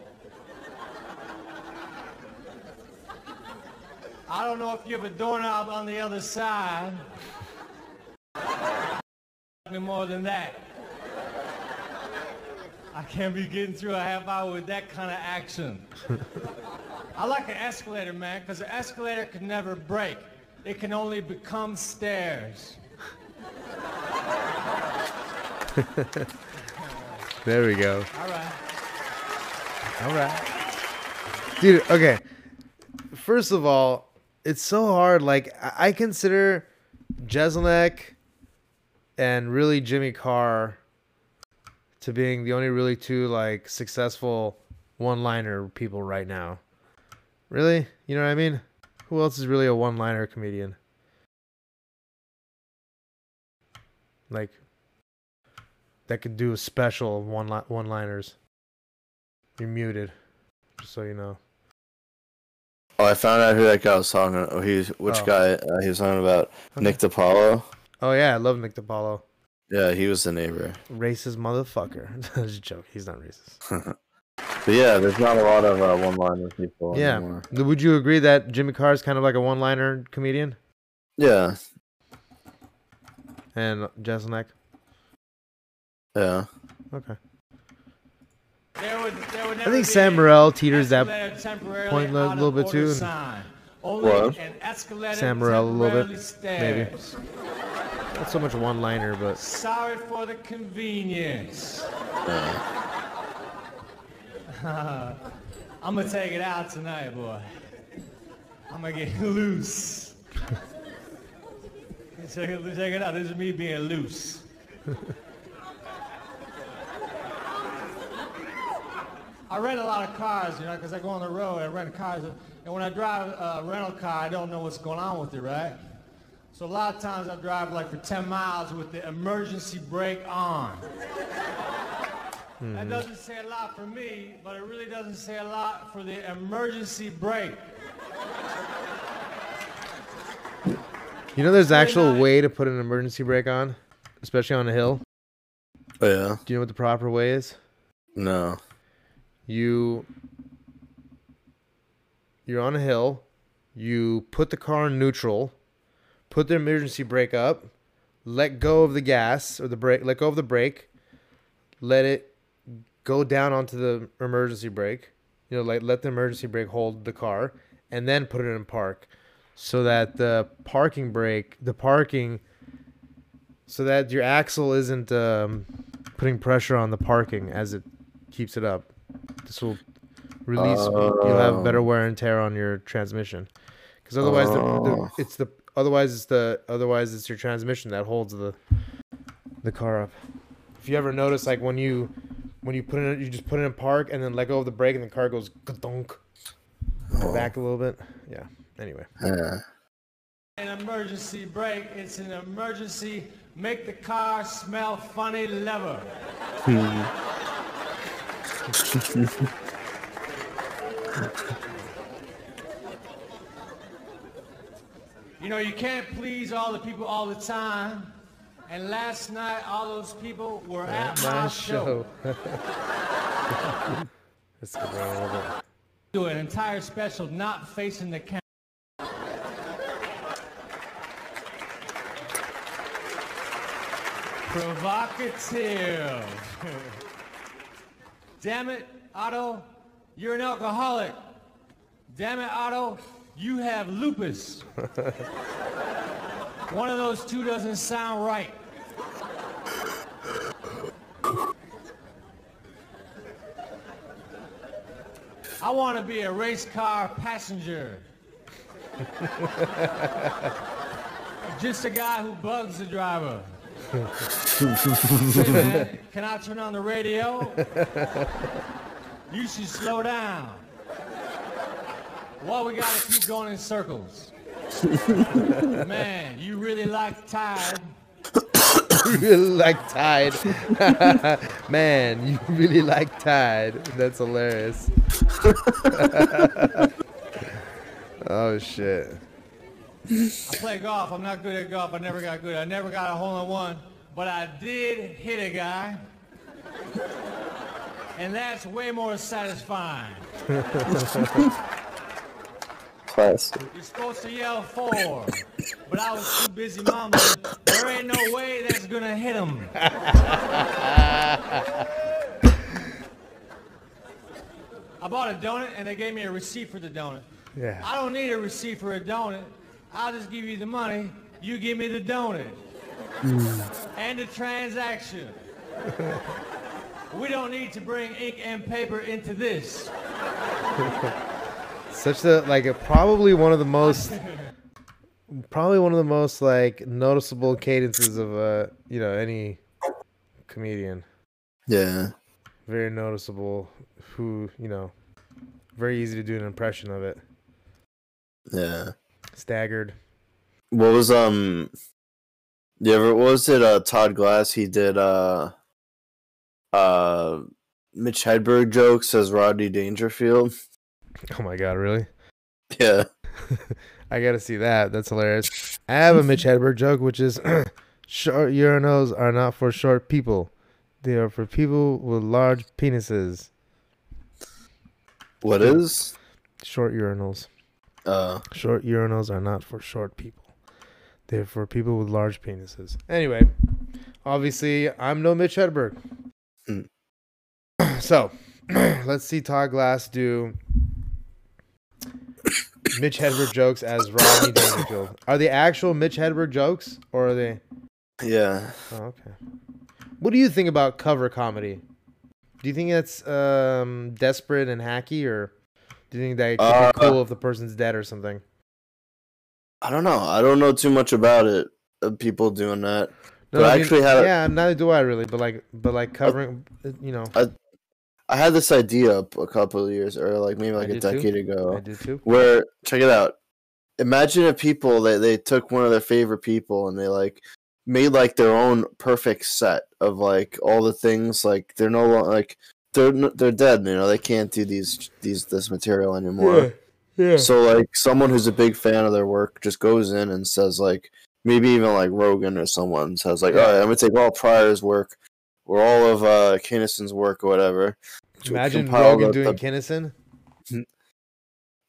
I don't know if you have a doorknob on the other side. Me more than that. I can't be getting through a half hour with that kind of action. I like an escalator, man, because an escalator can never break. It can only become stairs. There we go. All right. All right. Dude, okay. First of all, it's so hard. Like, I consider Jeselnik and really Jimmy Carr to being the only really two, like, successful one liner people right now. Really? You know what I mean? Who else is really a one liner comedian? Like, that could do a special of one li- one liners. You're muted, just so you know. Oh, I found out who that guy was talking. Oh, he's which Oh. guy uh, he was talking about? Nick DiPaolo. Oh yeah, I love Nick DiPaolo. Yeah, he was the neighbor. Racist motherfucker. Just a joke. He's not racist. But yeah, there's not a lot of uh, one-liner people Yeah. anymore. Would you agree that Jimmy Carr is kind of like a one-liner comedian? Yeah, And Jeselnik? yeah. Okay. There would, there would I think be Sam an Morril teeters that point a little bit too, sign. Only What? Sam Morril a little bit, temporarily maybe. not so much one-liner, but Sorry for the convenience. I'm gonna take it out tonight, boy. I'm gonna get loose. check, it, check it out. This is me being loose. I rent a lot of cars, you know, because I go on the road. I rent cars, and when I drive a rental car, I don't know what's going on with it, right? So a lot of times I drive like for 10 miles with the emergency brake on. That hmm. doesn't say a lot for me, but it really doesn't say a lot for the emergency brake. you know, there's actual way to put an emergency brake on, especially on a hill. Oh yeah. Do you know what the proper way is? No. You you're on a hill. You put the car in neutral. Put the emergency brake up. Let go of the gas or the brake let go of the brake. Let it go down onto the emergency brake. You know like let the emergency brake hold the car and then put it in park so that the parking brake the parking so that your axle isn't um, putting pressure on the parking as it keeps it up this will release you'll have better um, wear and tear on your transmission because otherwise the, the, Oh. it's the otherwise it's the otherwise it's your transmission that holds the the car up if you ever notice like when you when you put it in, you just put it in park and then let go of the brake and the car goes dunk oh. back a little bit yeah anyway Yeah. An emergency brake, it's an emergency make the car smell funny lever. Hmm. You know, you can't please all the people all the time. And last night, all those people were at my my show. show let's go down a little Do an entire special not facing the camera. Provocative. Damn it, Otto, you're an alcoholic. Damn it, Otto, you have lupus. One of those two doesn't sound right. I want to be a race car passenger. Just a guy who bugs the driver. Can I turn on the radio? You should slow down. Why we gotta keep going in circles? Man, you really like Tide. You really like Tide. Man, you really like Tide. That's hilarious. oh shit. I play golf. I'm not good at golf. I never got good. I never got a hole in one, but I did hit a guy. And that's way more satisfying. Classic. You're supposed to yell four, but I was too busy mumbling. There ain't no way that's gonna hit him. I bought a donut and they gave me a receipt for the donut. Yeah. I don't need a receipt for a donut. I'll just give you the money. You give me the donut. and the transaction. we don't need to bring ink and paper into this. Such a like a, probably one of the most probably one of the most like noticeable cadences of uh you know any comedian. Yeah. Very noticeable who, you know, very easy to do an impression of it. Yeah. Staggered. What was um you ever what was it uh Todd Glass he did uh uh Mitch Hedberg jokes as Rodney Dangerfield. Oh my god, really? Yeah. I gotta see that. That's hilarious. I have a Mitch Hedberg joke, which is short urinals are not for short people. They are for people with large penises. What is? Short urinals. Uh Short urinals are not for short people. They're for people with large penises. Anyway, obviously, I'm no Mitch Hedberg. Hmm. So, let's see Todd Glass do Mitch Hedberg jokes as Rodney Dangerfield. Are they actual Mitch Hedberg jokes, or are they? yeah. Oh, okay. What do you think about cover comedy? Do you think that's um, desperate and hacky, or do you think that it could Uh, be cool if the person's dead or something? I don't know. I don't know too much about it. People doing that. No, but I I mean, actually had yeah, neither do I really, but like, but like covering, uh, you know, I had this idea a couple of years or like maybe like I a did too. decade ago. I do too. where check it out imagine if people they, they took one of their favorite people and they like made like their own perfect set of like all the things like they're no longer like they're they're dead you know they can't do these these this material anymore yeah. so like someone who's a big fan of their work just goes in and says like maybe even like rogan or someone says like Yeah. all right i'm gonna take all pryor's work or all of uh kinnison's work or whatever Imagine compile Rogan the- doing the- Kinnison.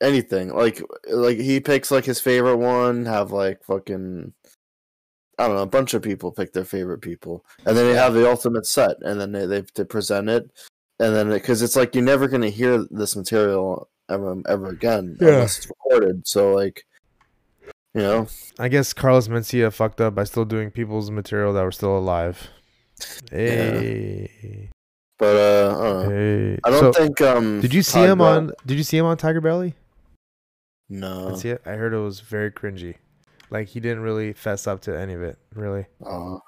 anything like like he picks like his favorite one have like fucking i don't know a bunch of people pick their favorite people and then they have the ultimate set and then they, they, they present it and then because it's like you're never going to hear this material ever ever again Yeah. unless it's recorded so like you know I guess Carlos Mencia fucked up by still doing people's material that were still alive. Hey, but uh i don't hey. i don't So, think um Did you see him on? Did you see him on Tiger Belly? no Didn't see it. I heard it was very cringy. Like he didn't really fess up to any of it. Really, uh,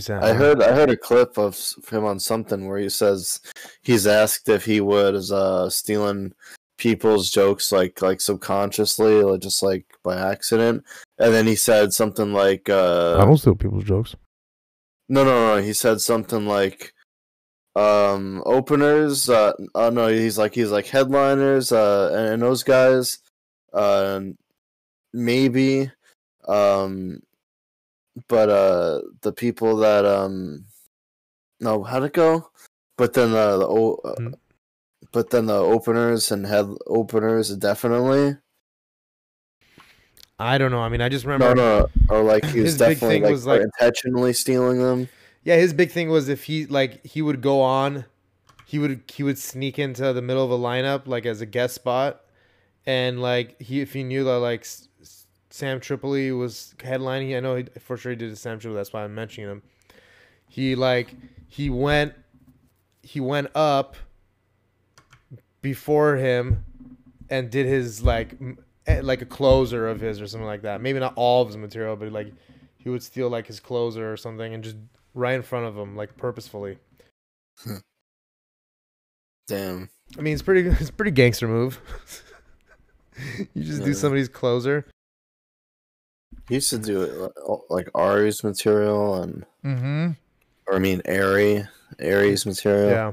sad. I heard I heard a clip of him on something where he says he's asked if he was uh stealing people's jokes like like subconsciously or just like by accident and then he said something like uh I don't steal people's jokes. no no no he said something like um openers uh oh no he's like he's like headliners uh and, and those guys uh maybe um but uh the people that um no how'd it go but then uh, the o- uh, Hmm. but then the openers and head openers definitely I don't know. I mean, I just remember. no no. or like he was definitely like, was, like- intentionally stealing them Yeah, his big thing was if he like he would go on, he would he would sneak into the middle of a lineup like as a guest spot, and like he if he knew that like Sam Tripoli was headlining, I know he, for sure he did a Sam Tripoli. That's why I'm mentioning him. He like he went he went up before him and did his like eh, like a closer of his or something like that. Maybe not all of his material, but like he would steal like his closer or something and just right in front of him, like purposefully. damn I mean, it's pretty, it's pretty gangster move. you just do somebody's closer. He used to do it like Ari's material and, Mm-hmm. or I mean, Ari, Aries material. Yeah.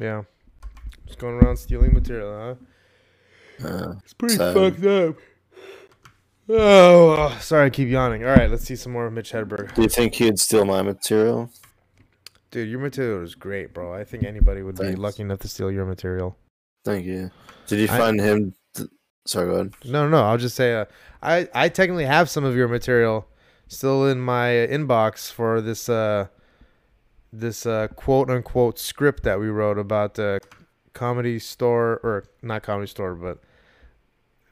Yeah. Just going around stealing material, huh? Uh, It's pretty fucked up. Oh, sorry, I keep yawning. All right, let's see some more of Mitch Hedberg. do you think he'd steal my material? Dude, your material is great, bro. I think anybody would be lucky enough to steal your material. Thank you. Did you I- find him? Sorry, go ahead. No, no, I'll just say, uh, I I technically have some of your material still in my inbox for this uh this uh quote unquote script that we wrote about the comedy store or not comedy store, but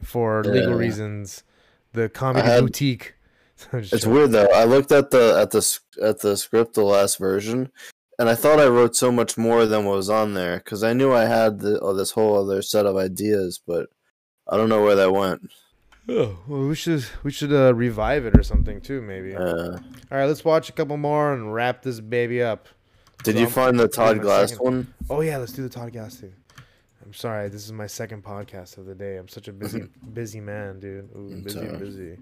for legal reasons, the comedy had- boutique. It's joking. weird though. I looked at the at the at the script, the last version, and I thought I wrote so much more than what was on there because I knew I had the, oh, this whole other set of ideas, but I don't know where that went. Oh, well, we should we should uh, revive it or something too, maybe. Uh, All right, let's watch a couple more and wrap this baby up. did So you I'm- find the Todd Glass second- one? Oh yeah, let's do the Todd Glass thing. I'm sorry, this is my second podcast of the day. I'm such a busy busy man, dude. Ooh, busy, busy.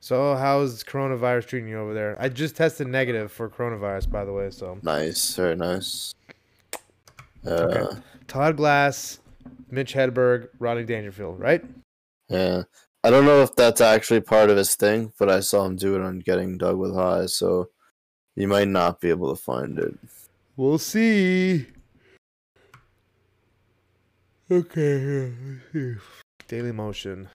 So how's coronavirus treating you over there? I just tested negative for coronavirus, by the way. So Nice, very nice. Uh, Okay. Todd Glass, Mitch Hedberg, Ronnie Dangerfield, right? Yeah, I don't know if that's actually part of his thing, but I saw him do it on Getting Doug with High, so you might not be able to find it. We'll see. Okay. Daily Motion.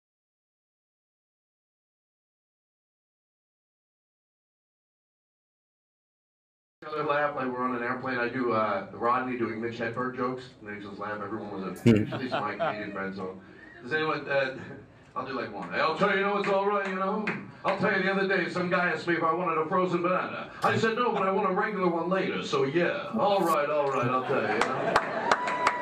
Other laugh like we're on an airplane. I do uh, Rodney doing Mitch Hedberg jokes. Just laugh. Everyone was a, at least my Canadian friends. So does anyone? Uh, I'll do like one. I'll tell you, you know, it's all right. You know, I'll tell you. The other day, some guy asked me if I wanted a frozen banana. I said no, but I want a regular one later. So yeah, all right, all right. I'll tell you. you know.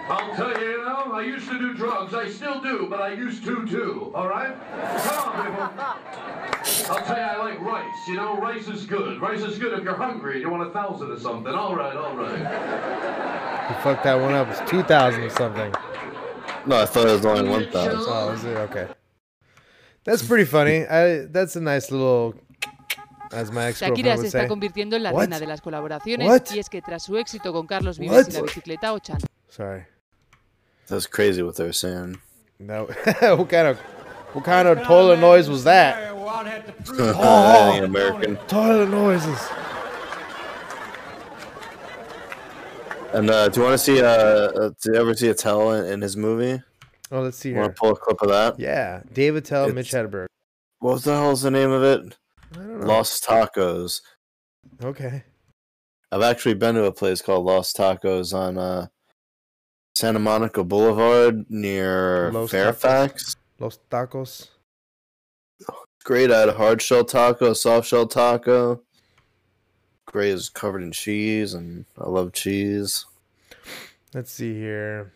I'll tell you, you know, I used to do drugs. I still do, but I used to too. All right? Come on, people. I'll tell you, I like rice. You know, rice is good. Rice is good if you're hungry and you want a thousand or something. All right, all right. You fucked that one up. It's 2000 or something. No, I thought it was only one thousand. Oh, is it? Okay. That's pretty funny. I, that's a nice little, as my ex Shakira se está convirtiendo en la What? reina de las colaboraciones What? y es que tras su éxito con Carlos Vives y la bicicleta Ochan Sorry. That's crazy what they're saying. No. what kind of, what kind of toilet noise was that? Think American. Toilet noises. And uh, do you want to see? Uh, uh, do you ever see a tell in, in his movie? Oh, let's see Want to pull a clip of that? Yeah, Dave Attell, Mitch Hedberg. What the hell's the name of it? I don't know. Lost Tacos. Okay. I've actually been to a place called Lost Tacos on uh, Santa Monica Boulevard near Los Tacos. Fairfax. Los tacos. Great. I had a hard shell taco, soft shell taco. Gray is covered in cheese, and I love cheese. Let's see here.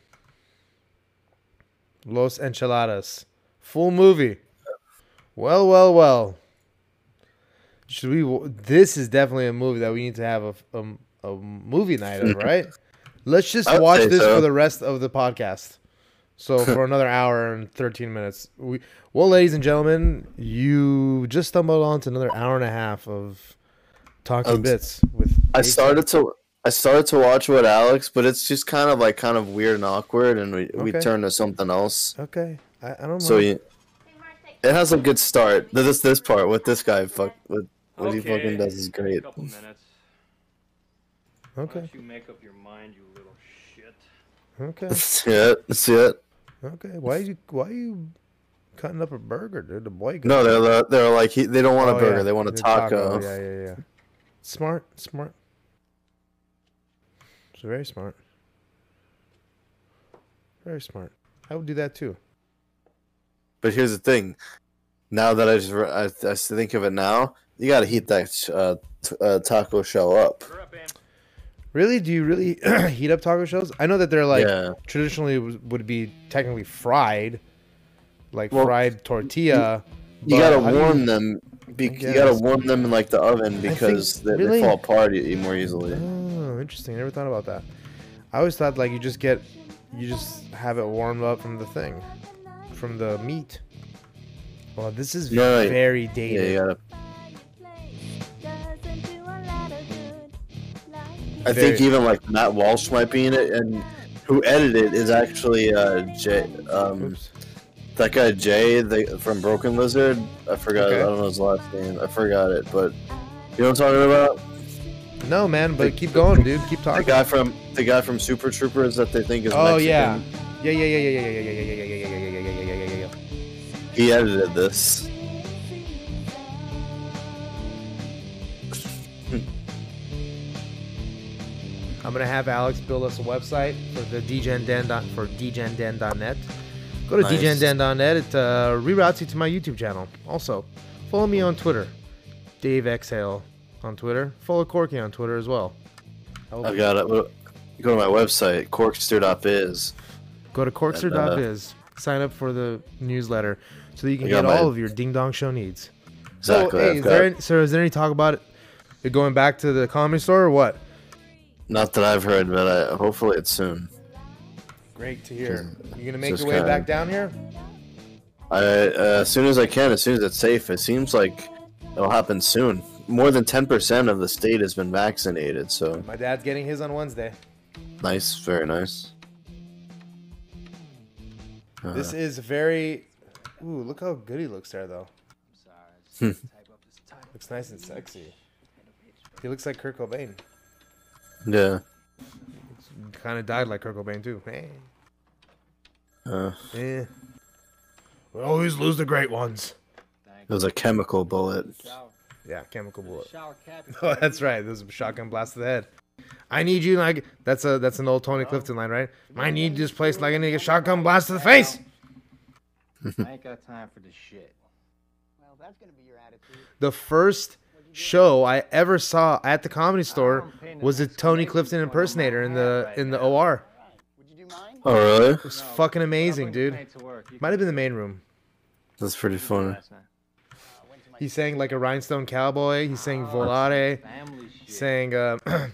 Los Enchiladas. Full movie. Well, well, well. Should we? This is definitely a movie that we need to have a, a, a movie night of, right? Let's just I would watch this so. for the rest of the podcast. So for another hour and thirteen minutes, we well, ladies and gentlemen, you just stumbled onto another hour and a half of talking Um, bits with. I Jason. started to I started to watch with Alex, but it's just kind of like kind of weird and awkward, and we we Okay. turned to something else. Okay, I, I don't So know. you, it has a good start. This this part with this guy, fuck, what what he fucking does is great. Couple minutes. Why okay, don't you make up your mind, you little shit? Okay. see it, see it. Okay, why you why you cutting up a burger, dude? The boy. got- No, they're they're like he, they don't want a Oh, burger, yeah, they want a the taco. Yeah, yeah, yeah. Smart, smart. It's very smart. Very smart. I would do that too. But here's the thing. Now that I just I, I think of it now, you gotta heat that uh, t- uh, taco shell up. Really? Do you really heat up taco shells? I know that they're like Yeah. traditionally would be technically fried, like Well, fried tortilla. You gotta do you- warm them. Be, you gotta warm them in like the oven because they, really- they fall apart more easily. Oh, interesting. I never thought about that. I always thought like you just get, you just have it warmed up from the thing. from the meat. Well, this is very Yeah, dated. you gotta. I Very- think even like Matt Walsh might be in it, and who edited is actually uh Jay, um, Oops. that guy Jay the, from Broken Lizard. I forgot. Okay. I don't know his last name. I forgot it, but you know what I'm talking about? No, man, but keep going, dude. Keep talking. The guy from the guy from Super Troopers that they think is Oh Mexican. yeah. Yeah, yeah, yeah, yeah, yeah, yeah, yeah, yeah, yeah, yeah, yeah, yeah, yeah, yeah, yeah, yeah, yeah, yeah. He edited this. I'm gonna have Alex build us a website for the degenden dot for degenden.net. Go to Nice. degenden.net. It uh, reroutes you to my YouTube channel. Also, follow me on Twitter, Dave Exhale on Twitter. Follow Corky on Twitter as well. I've got it. Go to my website, corkster.biz. Go to uh, corkster.biz. Sign up for the newsletter so that you can get my- all of your ding dong show needs. Exactly. So, hey, is there, any, sir, is there any talk about it? You're going back to the comedy store or what? Not that I've heard, but I, hopefully it's soon. Great to hear. You gonna make your way kinda- back down here? I uh, as soon as I can, as soon as it's safe. It seems like it'll happen soon. More than ten percent of the state has been vaccinated, so My dad's getting his on Wednesday. nice, very nice. Uh, This is very. Ooh, look how good he looks there, though. Hmm. looks nice and sexy. He looks like Kurt Cobain. Yeah. Kind of died like Kurt Cobain too. Hey. Uh, Yeah. We always lose the great ones. it was a chemical bullet. Yeah, chemical bullet. Oh, that's right. There's a shotgun blast to the head. I need you like that's a that's an old Tony Clifton line, right? I need this place like I need a shotgun blast to the face. I ain't got time for this shit. Well, that's gonna be your attitude. The first show I ever saw at the comedy store was a Tony Clifton impersonator in the in the OR. Would you do mine? Oh really? It was fucking amazing, dude. Might have been the main room. That's pretty funny. He sang like a rhinestone cowboy. He sang volare. He sang. Uh,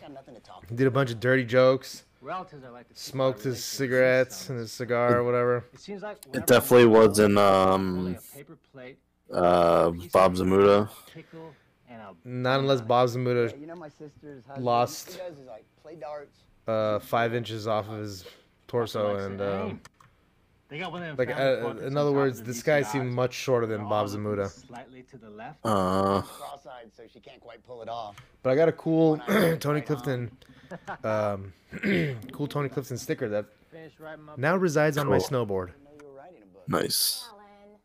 he did a bunch of dirty jokes. Relatives are like Smoked his cigarettes and his cigar or whatever. It seems like It definitely was in um paper plate, uh Bob Zmuda. Pickle, and a Not unless Bob Zmuda You know my sister's husband. Lost. Is like play darts. uh, five inches off of his torso and. Um, They got one of them like, uh, in other words, this guy VCRs. seemed much shorter than Bob all looking Zmuda. Slightly to the left. Uh, Cross-eyed, so she can't quite pull it off. But I got a cool Tony Clifton, um, cool Tony Clifton sticker that Finish writing my now resides on my snowboard. nice.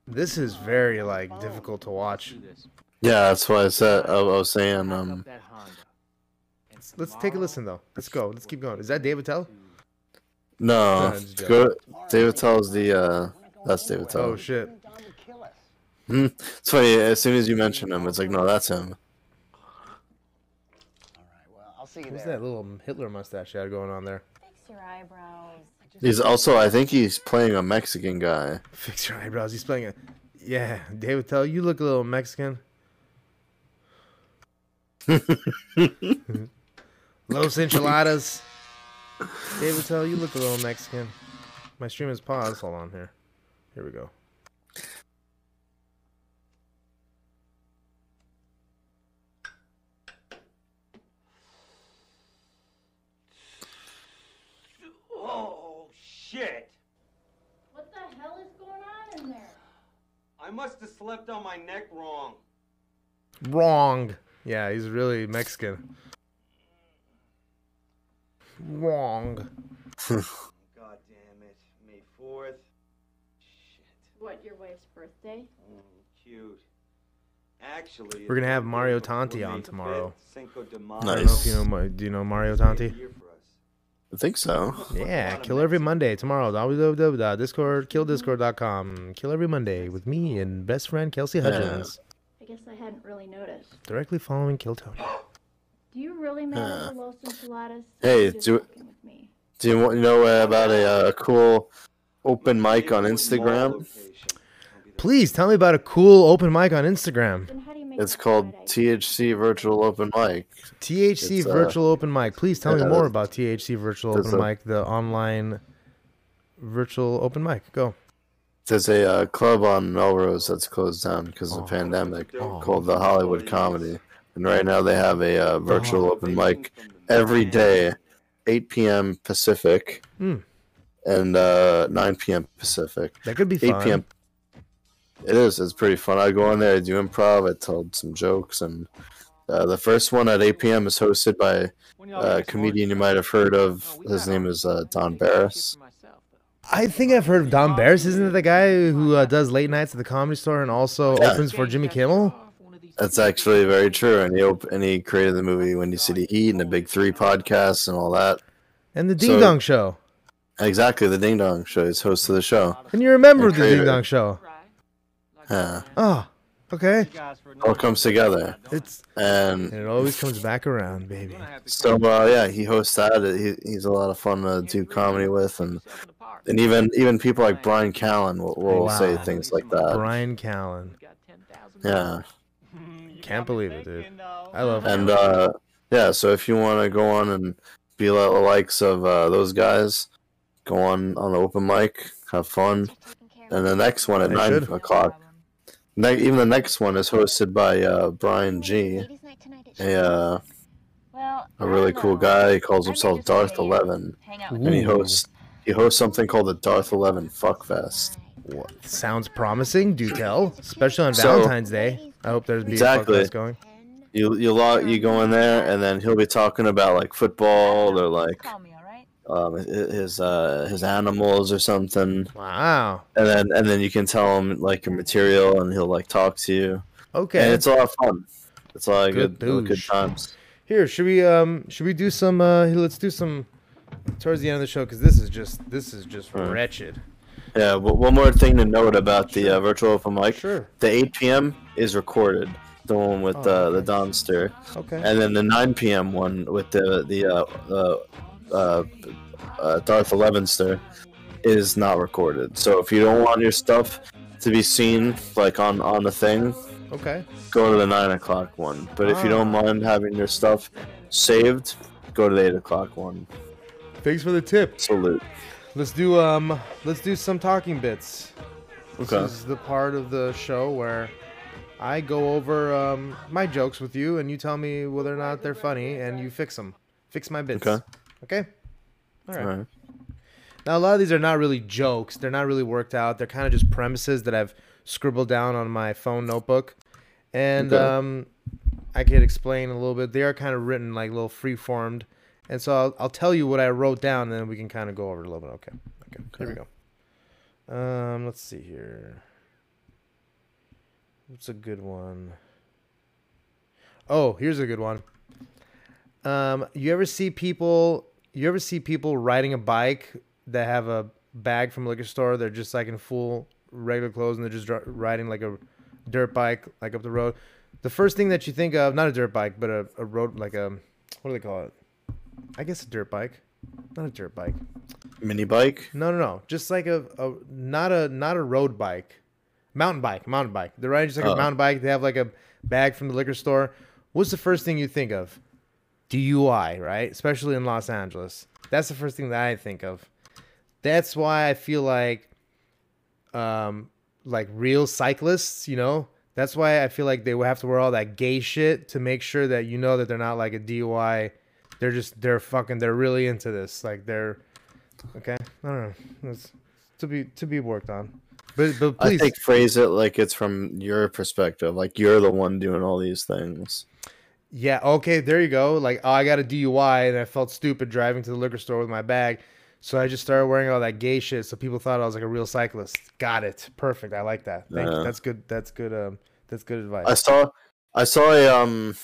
This is very like difficult to watch. Yeah, that's why I said I, I was saying um. Let's, let's take a listen though. Let's go. Let's keep going. Is that Dave Attell? no. No, just Go, David tells the uh that's Dave Attell. Oh shit. Hmm. It's funny. As soon as you mention him, it's like no, that's him. I'll see you Who's that little Hitler mustache you had going on there? Fix your eyebrows. He's also I think he's playing a Mexican guy. Fix your eyebrows. He's playing a. Yeah, Dave Attell, you look a little Mexican. Los enchiladas. Dave Attell, you look a little Mexican. My stream is paused. Hold on here. Here we go. Oh, shit. What the hell is going on in there? I must have slept on my neck wrong. Wrong. Yeah, he's really Mexican. Wrong. God damn it. May 4th. What, your wife's birthday? Mm, cute. Actually, We're gonna have Mario Tanti on tomorrow. Cinco I don't know if Nice. you know. Do you know Mario Tanti? I think so. Yeah, kill every Monday tomorrow. www.discord, killdiscord.com. Kill every Monday with me and best friend Kelsey Hudgens. I guess I hadn't really noticed. Directly following Kill Tony. Do you really matter Uh, for Los Enchiladas? Hey, Or do with me? do you want to know uh, about a, uh, a cool open mic on Instagram? Please tell me about a cool open mic on Instagram. It's called THC Virtual Open Mic. THC It's, uh, Virtual Open Mic. Please tell me more about THC Virtual Open a- Mic, the online virtual open mic. Go. There's a uh, club on Melrose that's closed down because of the pandemic called the Hollywood Comedy, and right now they have a uh, virtual open mic every day, 8 p.m. Pacific, Hmm. and uh, 9 p.m. Pacific. That could be 8 fun. p.m. It is. It's pretty fun. I go in there, I do improv, I tell some jokes, and uh, the first one at 8 p.m. is hosted by a comedian you might have heard of. His name is uh, Don Barris. I think I've heard of Don Barris. Isn't it the guy who uh, does late nights at the comedy store and also Yeah. opens for Jimmy Kimmel? That's actually very true, and he op- and he created the movie Windy City Heat and the Big Three podcast and all that. And the Ding So- Dong Show. Exactly, the Ding Dong Show. He's host of the show. And you remember And the Ding. Dong Show. Yeah, Oh, okay. all comes together. It's and it always comes back around, baby. So uh, yeah, he hosts that. He, he's a lot of fun to do comedy with, and and even even people like Brian Callen will, will say things like that. Brian Callen. Yeah, Can't believe it, dude. I love and uh, yeah. So if you want to go on and be like the likes of uh, those guys, go on on the open mic, have fun, and the next one at They nine should. o'clock. Ne- even the next one is hosted by uh, Brian G, a uh, a really cool guy. He calls himself Darth Eleven, and he Ooh. hosts he hosts something called the Darth Eleven Fuck Fest. What? Sounds promising. Do tell, especially on So- Valentine's Day. I hope there's be Exactly. a podcast going. You you log you go in there, and then he'll be talking about like football or like um, his uh, his animals or something. Wow. And then and then you can tell him like your material, and he'll like talk to you. Okay. And it's a lot of fun. It's a lot of Good good good, good times. Here, should we um should we do some uh let's do some towards the end of the show because this is just this is just Alright. wretched. Yeah. Well, one more thing to note about the uh, virtual open mic. Sure. The 8 p.m. is recorded. The one with Oh, uh, the Donster. Okay. And then the 9 p.m. one with the the uh, uh, uh, uh, Darth Elevenster is not recorded. So if you don't want your stuff to be seen like on on the thing, Okay. go to the nine o'clock one. But if you don't Ah. mind having your stuff saved, go to the eight o'clock one. Thanks for the tip. Salute. Let's do um let's do some talking bits. This Okay. is the part of the show where I go over um, my jokes with you, and you tell me whether or not they're funny, and you fix them. Fix my bits. Okay. Okay. All right. Alright. Now a lot of these are not really jokes. They're not really worked out. They're kind of just premises that I've scribbled down on my phone notebook, and Okay. um, I could explain a little bit. They are kind of written like little free formed, and so I'll, I'll tell you what I wrote down, and then we can kind of go over it a little bit. Okay. Okay. Here we go. Um, let's see here. What's a good one? Oh, here's a good one. Um, you ever see people? You ever see people riding a bike that have a bag from a liquor store? They're just like in full regular clothes and they're just riding like a dirt bike like up the road. The first thing that you think of, not a dirt bike, but a, a road like a what do they call it? I guess a dirt bike, not a dirt bike. Mini bike. No, no, no. Just like a, a not a not a road bike, mountain bike, mountain bike. They're riding just like Oh. a mountain bike. They have like a bag from the liquor store. What's the first thing you think of? DUI, right? Especially in Los Angeles. That's the first thing that I think of. That's why I feel like, um, like real cyclists, you know. That's why I feel like they will have to wear all that gay shit to make sure that you know that they're not like a DUI. They're just they're fucking they're really into this. Like they're Okay, I don't know. It's to be to be worked on. But but I please, think phrase it like it's from your perspective, like you're the one doing all these things. yeah. Okay, there you go. Like oh, I got a DUI and I felt stupid driving to the liquor store with my bag, so I just started wearing all that gay shit. So people thought I was like a real cyclist. Got it. Perfect. I like that. Thank you. That's good. That's good. Um, that's good advice. I saw I saw a um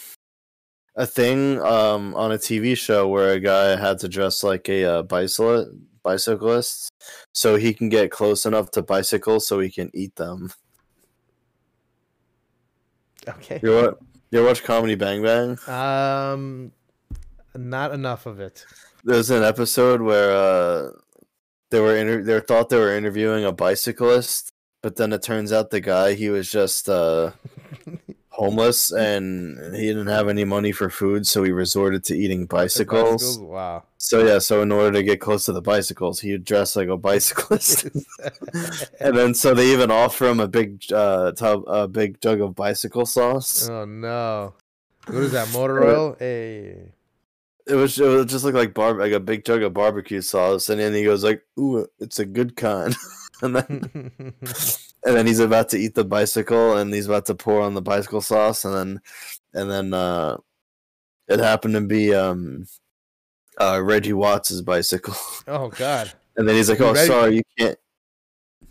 a thing um on a TV show where a guy had to dress like a uh, bicyclist bicyclist so he can get close enough to bicycles so he can eat them. Okay. You what? You watch Comedy Bang Bang? Um, not enough of it. There's an episode where uh they were inter- they thought they were interviewing a bicyclist, but then it turns out the guy he was just uh homeless and he didn't have any money for food, so he resorted to eating bicycles. Bicycles? Wow. So yeah, so in order to get close to the bicycles, he would dress like a bicyclist, and then so they even offer him a big uh tub, a big jug of bicycle sauce. Oh no. What is that? Motor oil? Hey. It was it was just look like bar like a big jug of barbecue sauce, and then he goes like, "Ooh, it's a good kind," and then and then he's about to eat the bicycle, and he's about to pour on the bicycle sauce, and then and then uh, it happened to be um, uh, Reggie Watts's bicycle, oh god. and then he's like, "Oh, sorry, you can't."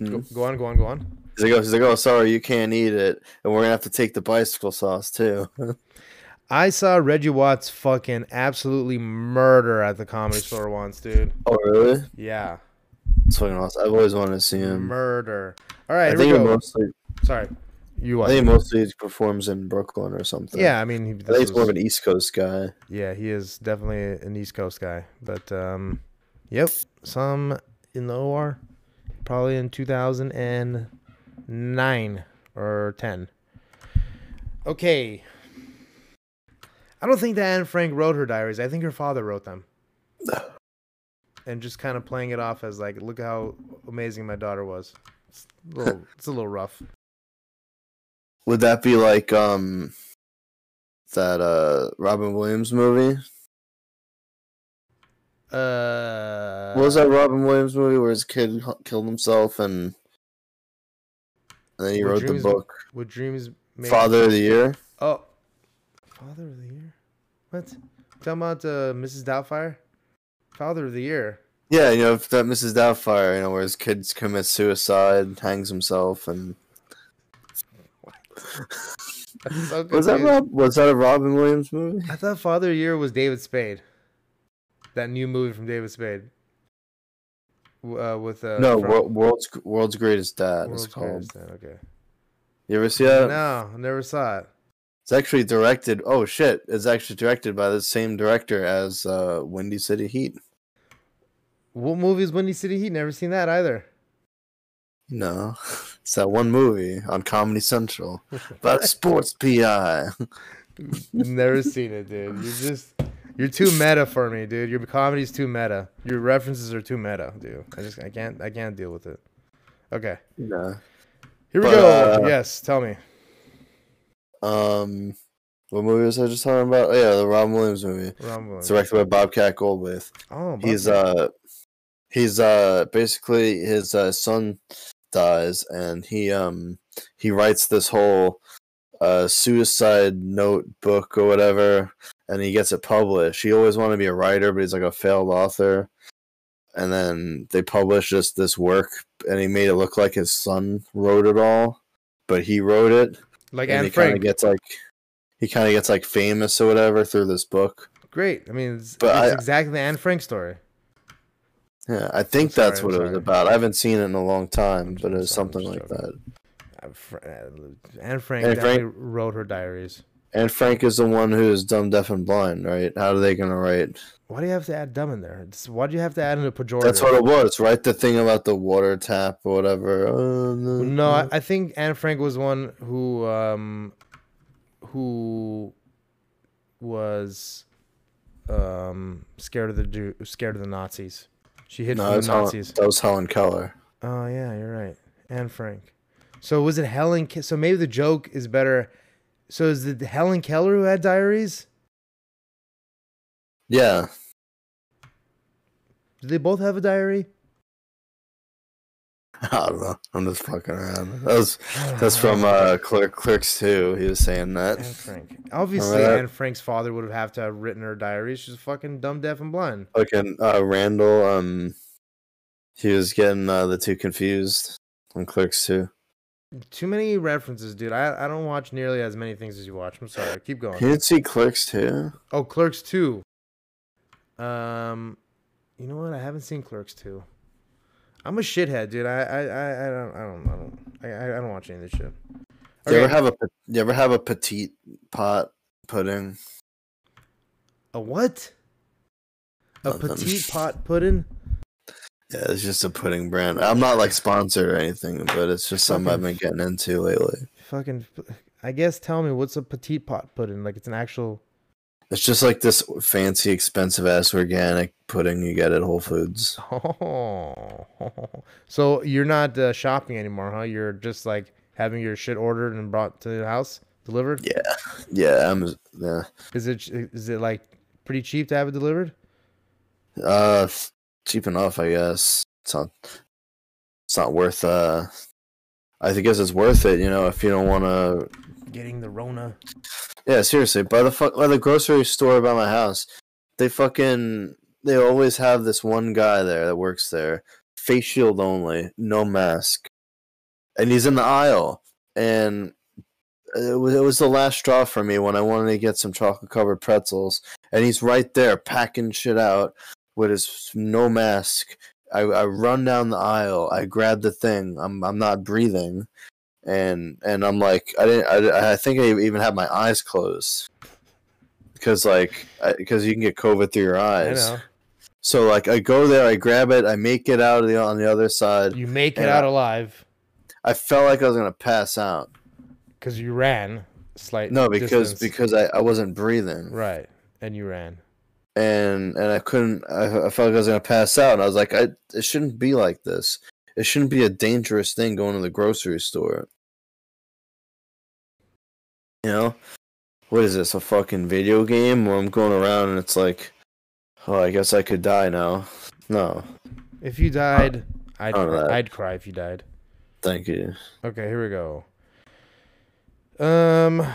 Go, Hmm. go on, go on, go on. He's like, oh, he's like, "Oh, sorry, you can't eat it, and we're gonna have to take the bicycle sauce too." I saw Reggie Watts fucking absolutely murder at the comedy store once, dude. oh, really? Yeah. It's fucking awesome. I've always wanted to see him. Murder. All right, I think he mostly, Sorry. You I think he mostly performs in Brooklyn or something. Yeah, I mean, he, I think he's more of an East Coast guy. Yeah, he is definitely an East Coast guy. But um, yep, some in the OR, probably in 2009 or 10. Okay. I don't think that Anne Frank wrote her diaries. I think her father wrote them. And just kind of playing it off as like, look how amazing my daughter was. It's a little, it's a little rough. Would that be like um that uh Robin Williams movie? Uh, what was that Robin Williams movie where his kid h- killed himself and and then he wrote Dreams- the book What dreams made Father of the Year? Oh, Father of the Year? What? Talking about uh, Mrs. Doubtfire? Father of the Year. Yeah, you know if that Mrs. Doubtfire, you know where his kids commit suicide, hangs himself, and so was that. Rob? Was that a Robin Williams movie? I thought Father of the Year was David Spade. That new movie from David Spade. Uh, with uh, no, from Wor- world's World's Greatest Dad. World's called. Dad, Okay. You ever see that? No, I never saw it. It's actually directed. Oh shit! It's actually directed by the same director as uh, Windy City Heat. What movie is Windy City Heat? Never seen that either. No, it's that one movie on Comedy Central about sports PI. Never seen it, dude. You're just you're too meta for me, dude. Your comedy's too meta. Your references are too meta, dude. I just I can't I can't deal with it. Okay. No. Here we But, go. uh, yes, tell me. Um, what movie was I just talking about? Oh, yeah, the Robin Williams movie. Robin Williams. It's directed by Bobcat Goldthwait. Oh, he's uh, he's uh, basically his uh, son dies, and he um, he writes this whole uh suicide notebook or whatever, and he gets it published. He always wanted to be a writer, but he's like a failed author. And then they published just this work, and he made it look like his son wrote it all, but he wrote it. Like and Anne he kind Frank. of gets like he kind of gets like famous or whatever through this book. Great. I mean, it's, But it's I- exactly the Anne Frank story. Yeah, I think sorry, that's what it was about. I haven't seen it in a long time, but it was sorry, something like that. Anne Frank Frank- wrote her diaries. And Frank is the one who is dumb, deaf, and blind, right? How are they gonna write? Why do you have to add dumb in there? Why do you have to add in a pejorative? That's what it was, right? The thing about the water tap or whatever. Uh, no, No, I, I think Anne Frank was one who um who was um scared of the Jew, scared of the Nazis. She hid no, from the Helen, Nazis. that was Helen Keller. Oh yeah, you're right. Anne Frank. So was it Helen? Ke- So maybe the joke is better. So is it Helen Keller who had diaries? Yeah, Did they both have a diary? I don't know. I'm just fucking around. That was that's from uh, Clerk Clerks 2. He was saying that. Anne Frank. Obviously? Anne Frank's father would have to have written her diary. She's fucking dumb, deaf, and blind. Fucking uh, Randall. Um, he was getting uh, the two confused on Clerks 2. Too many references, dude. I, I don't watch nearly as many things as you watch. I'm sorry. Keep going. You didn't see Clerks too? Oh, Clerks 2. Um, you know what? I haven't seen Clerks 2. I'm a shithead, dude. I I, I, I don't I don't I don't I, I don't watch any of this shit. Do you ever have a you ever have a petite pot pudding? A what? A Nothing. petite pot pudding? Yeah, it's just a pudding brand. I'm not like sponsored or anything, but it's just something I've been getting into lately. fucking. I guess tell me what's a petite pot pudding? Like it's an actual. It's just like this fancy, expensive ass organic pudding you get at Whole Foods. Oh, so you're not uh, shopping anymore, huh? You're just like having your shit ordered and brought to the house, delivered. Yeah, yeah, I'm yeah. Is it is it like pretty cheap to have it delivered? Uh, cheap enough, I guess. It's not. It's not worth. Uh, I guess it's worth it. You know, if you don't want to. Getting the Rona. Yeah, seriously. By the fuck, by the grocery store by my house, they fucking. They always have this one guy there that works there, face shield only, no mask, and he's in the aisle. And it was, it was the last straw for me when I wanted to get some chocolate covered pretzels, and he's right there packing shit out with his no mask. I, I run down the aisle. I grab the thing. I'm I'm not breathing, and and I'm like I didn't. I, I think I even had my eyes closed because like because you can get COVID through your eyes. So like I go there, I grab it, I make it out of the on the other side. You make it out I- alive I felt like I was gonna pass out. because you ran slight. No, because distance. because I, I wasn't breathing. right, and you ran. and and I couldn't. I, I felt like I was gonna pass out, and I was like, I it shouldn't be like this. It shouldn't be a dangerous thing going to the grocery store. You know, what is this? A fucking video game where I'm going around and it's like, oh, I guess I could die now. No, If you died, I'd. I'd cry if you died. thank you. Okay, here we go. Um.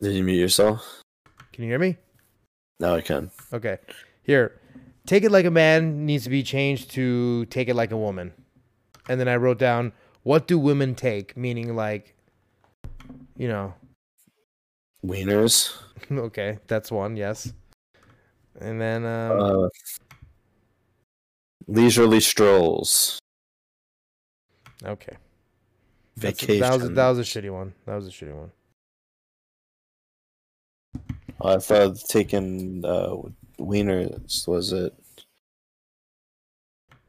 Did you mute yourself? Can you hear me? Now I can. Okay. Here. Take it like a man needs to be changed to take it like a woman. And then I wrote down what do women take? Meaning like you know, Wieners. okay, that's one, yes. And then um Uh, leisurely strolls. okay. That's- That was a, that was a shitty one. That was a shitty one. I thought taking uh, wieners was it.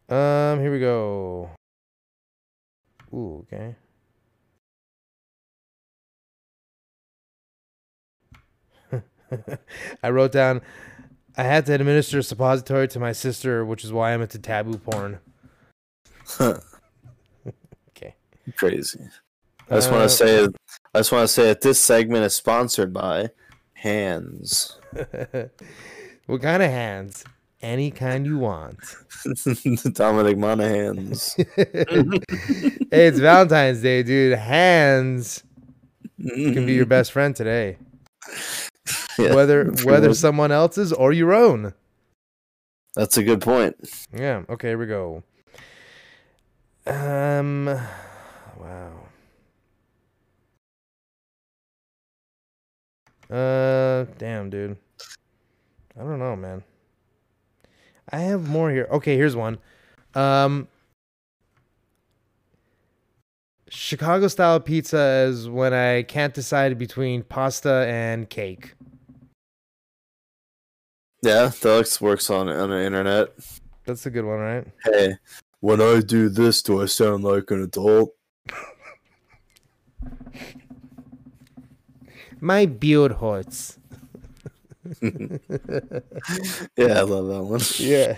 Um, here we go. Ooh, okay. I wrote down I had to administer a suppository to my sister, which is why I'm into taboo porn. Huh. okay. Crazy. I just want Uh, to say, I just want to say that this segment is sponsored by Hands. what kind of hands? Any kind you want. Dominic Monaghan's. hey, it's Valentine's Day, dude. Hands can be your best friend today. Yeah, whether whether someone else's or your own. That's a good point. Yeah. Okay. Here we go. Um. Wow. Uh. Damn, dude. I don't know, man. I have more here. Okay, here's one. Um. Chicago style pizza is when I can't decide between pasta and cake. Yeah, Deluxe works on on the internet. That's a good one, right? Hey, when I do this, do I sound like an adult? My beard hurts. Yeah, I love that one. Yeah.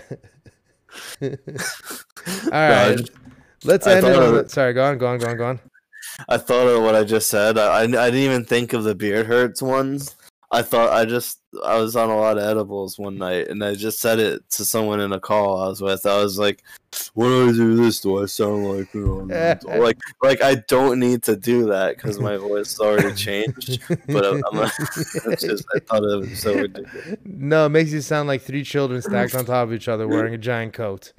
All No, right. just- Let's I end it on. Sorry, go on, go on, go on, go on. I thought of what I just said. I, I, I didn't even think of the beard hurts ones. I thought I just I was on a lot of edibles one night, and I just said it to someone in a call I was with. I was like, "When I do this, do I sound like you know, like like I don't need to do that because my voice already changed." But I'm, I'm just I thought it was so ridiculous. No, it makes you sound like three children stacked on top of each other wearing a giant coat.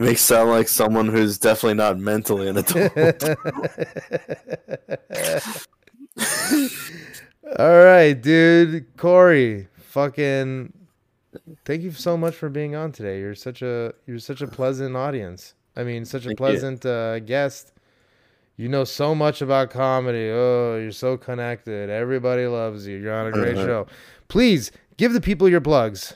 Makes sound like someone who's definitely not mentally an adult. All right, dude. Corey, fucking thank you so much for being on today. You're such a you're such a pleasant audience. I mean, such a Thank pleasant uh, guest. You know so much about comedy. Oh, you're so connected. Everybody loves you. You're on a great Uh-huh. show. Please give the people your plugs.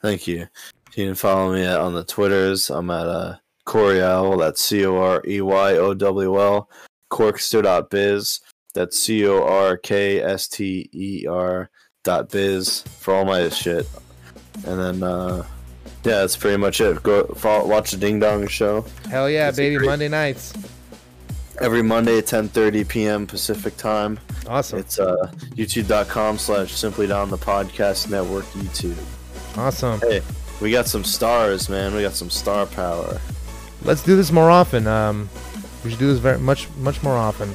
Thank you. You can follow me at, on the Twitters. I'm at uh, Coreyowl. That's C O R E Y O W L. Corkster.biz. That's C O R K S T E R dot biz for all my shit. And then, uh, yeah, that's pretty much it. Go follow, watch the Ding Dong Show Hell yeah, It's baby! great- Monday nights. every Monday at 10:30 p.m. Pacific time. Awesome. It's uh, YouTube.com slash Simply Down the Podcast Network YouTube. Awesome. Hey, we got some stars, man. We got some star power. Let's do this more often. Um, we should do this very much, much more often.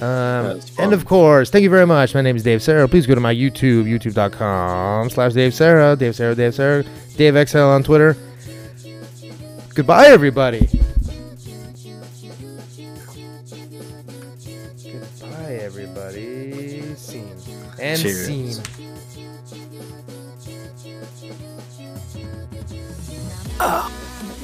Um, and of course, thank you very much. My name is Dave Sarra. Please go to my YouTube, youtube.com slash Dave Sarra, Dave Sarra, Dave Sarra, Dave XL on Twitter. Goodbye, everybody. Goodbye, everybody. Scene. And Cheers. scene. Ah.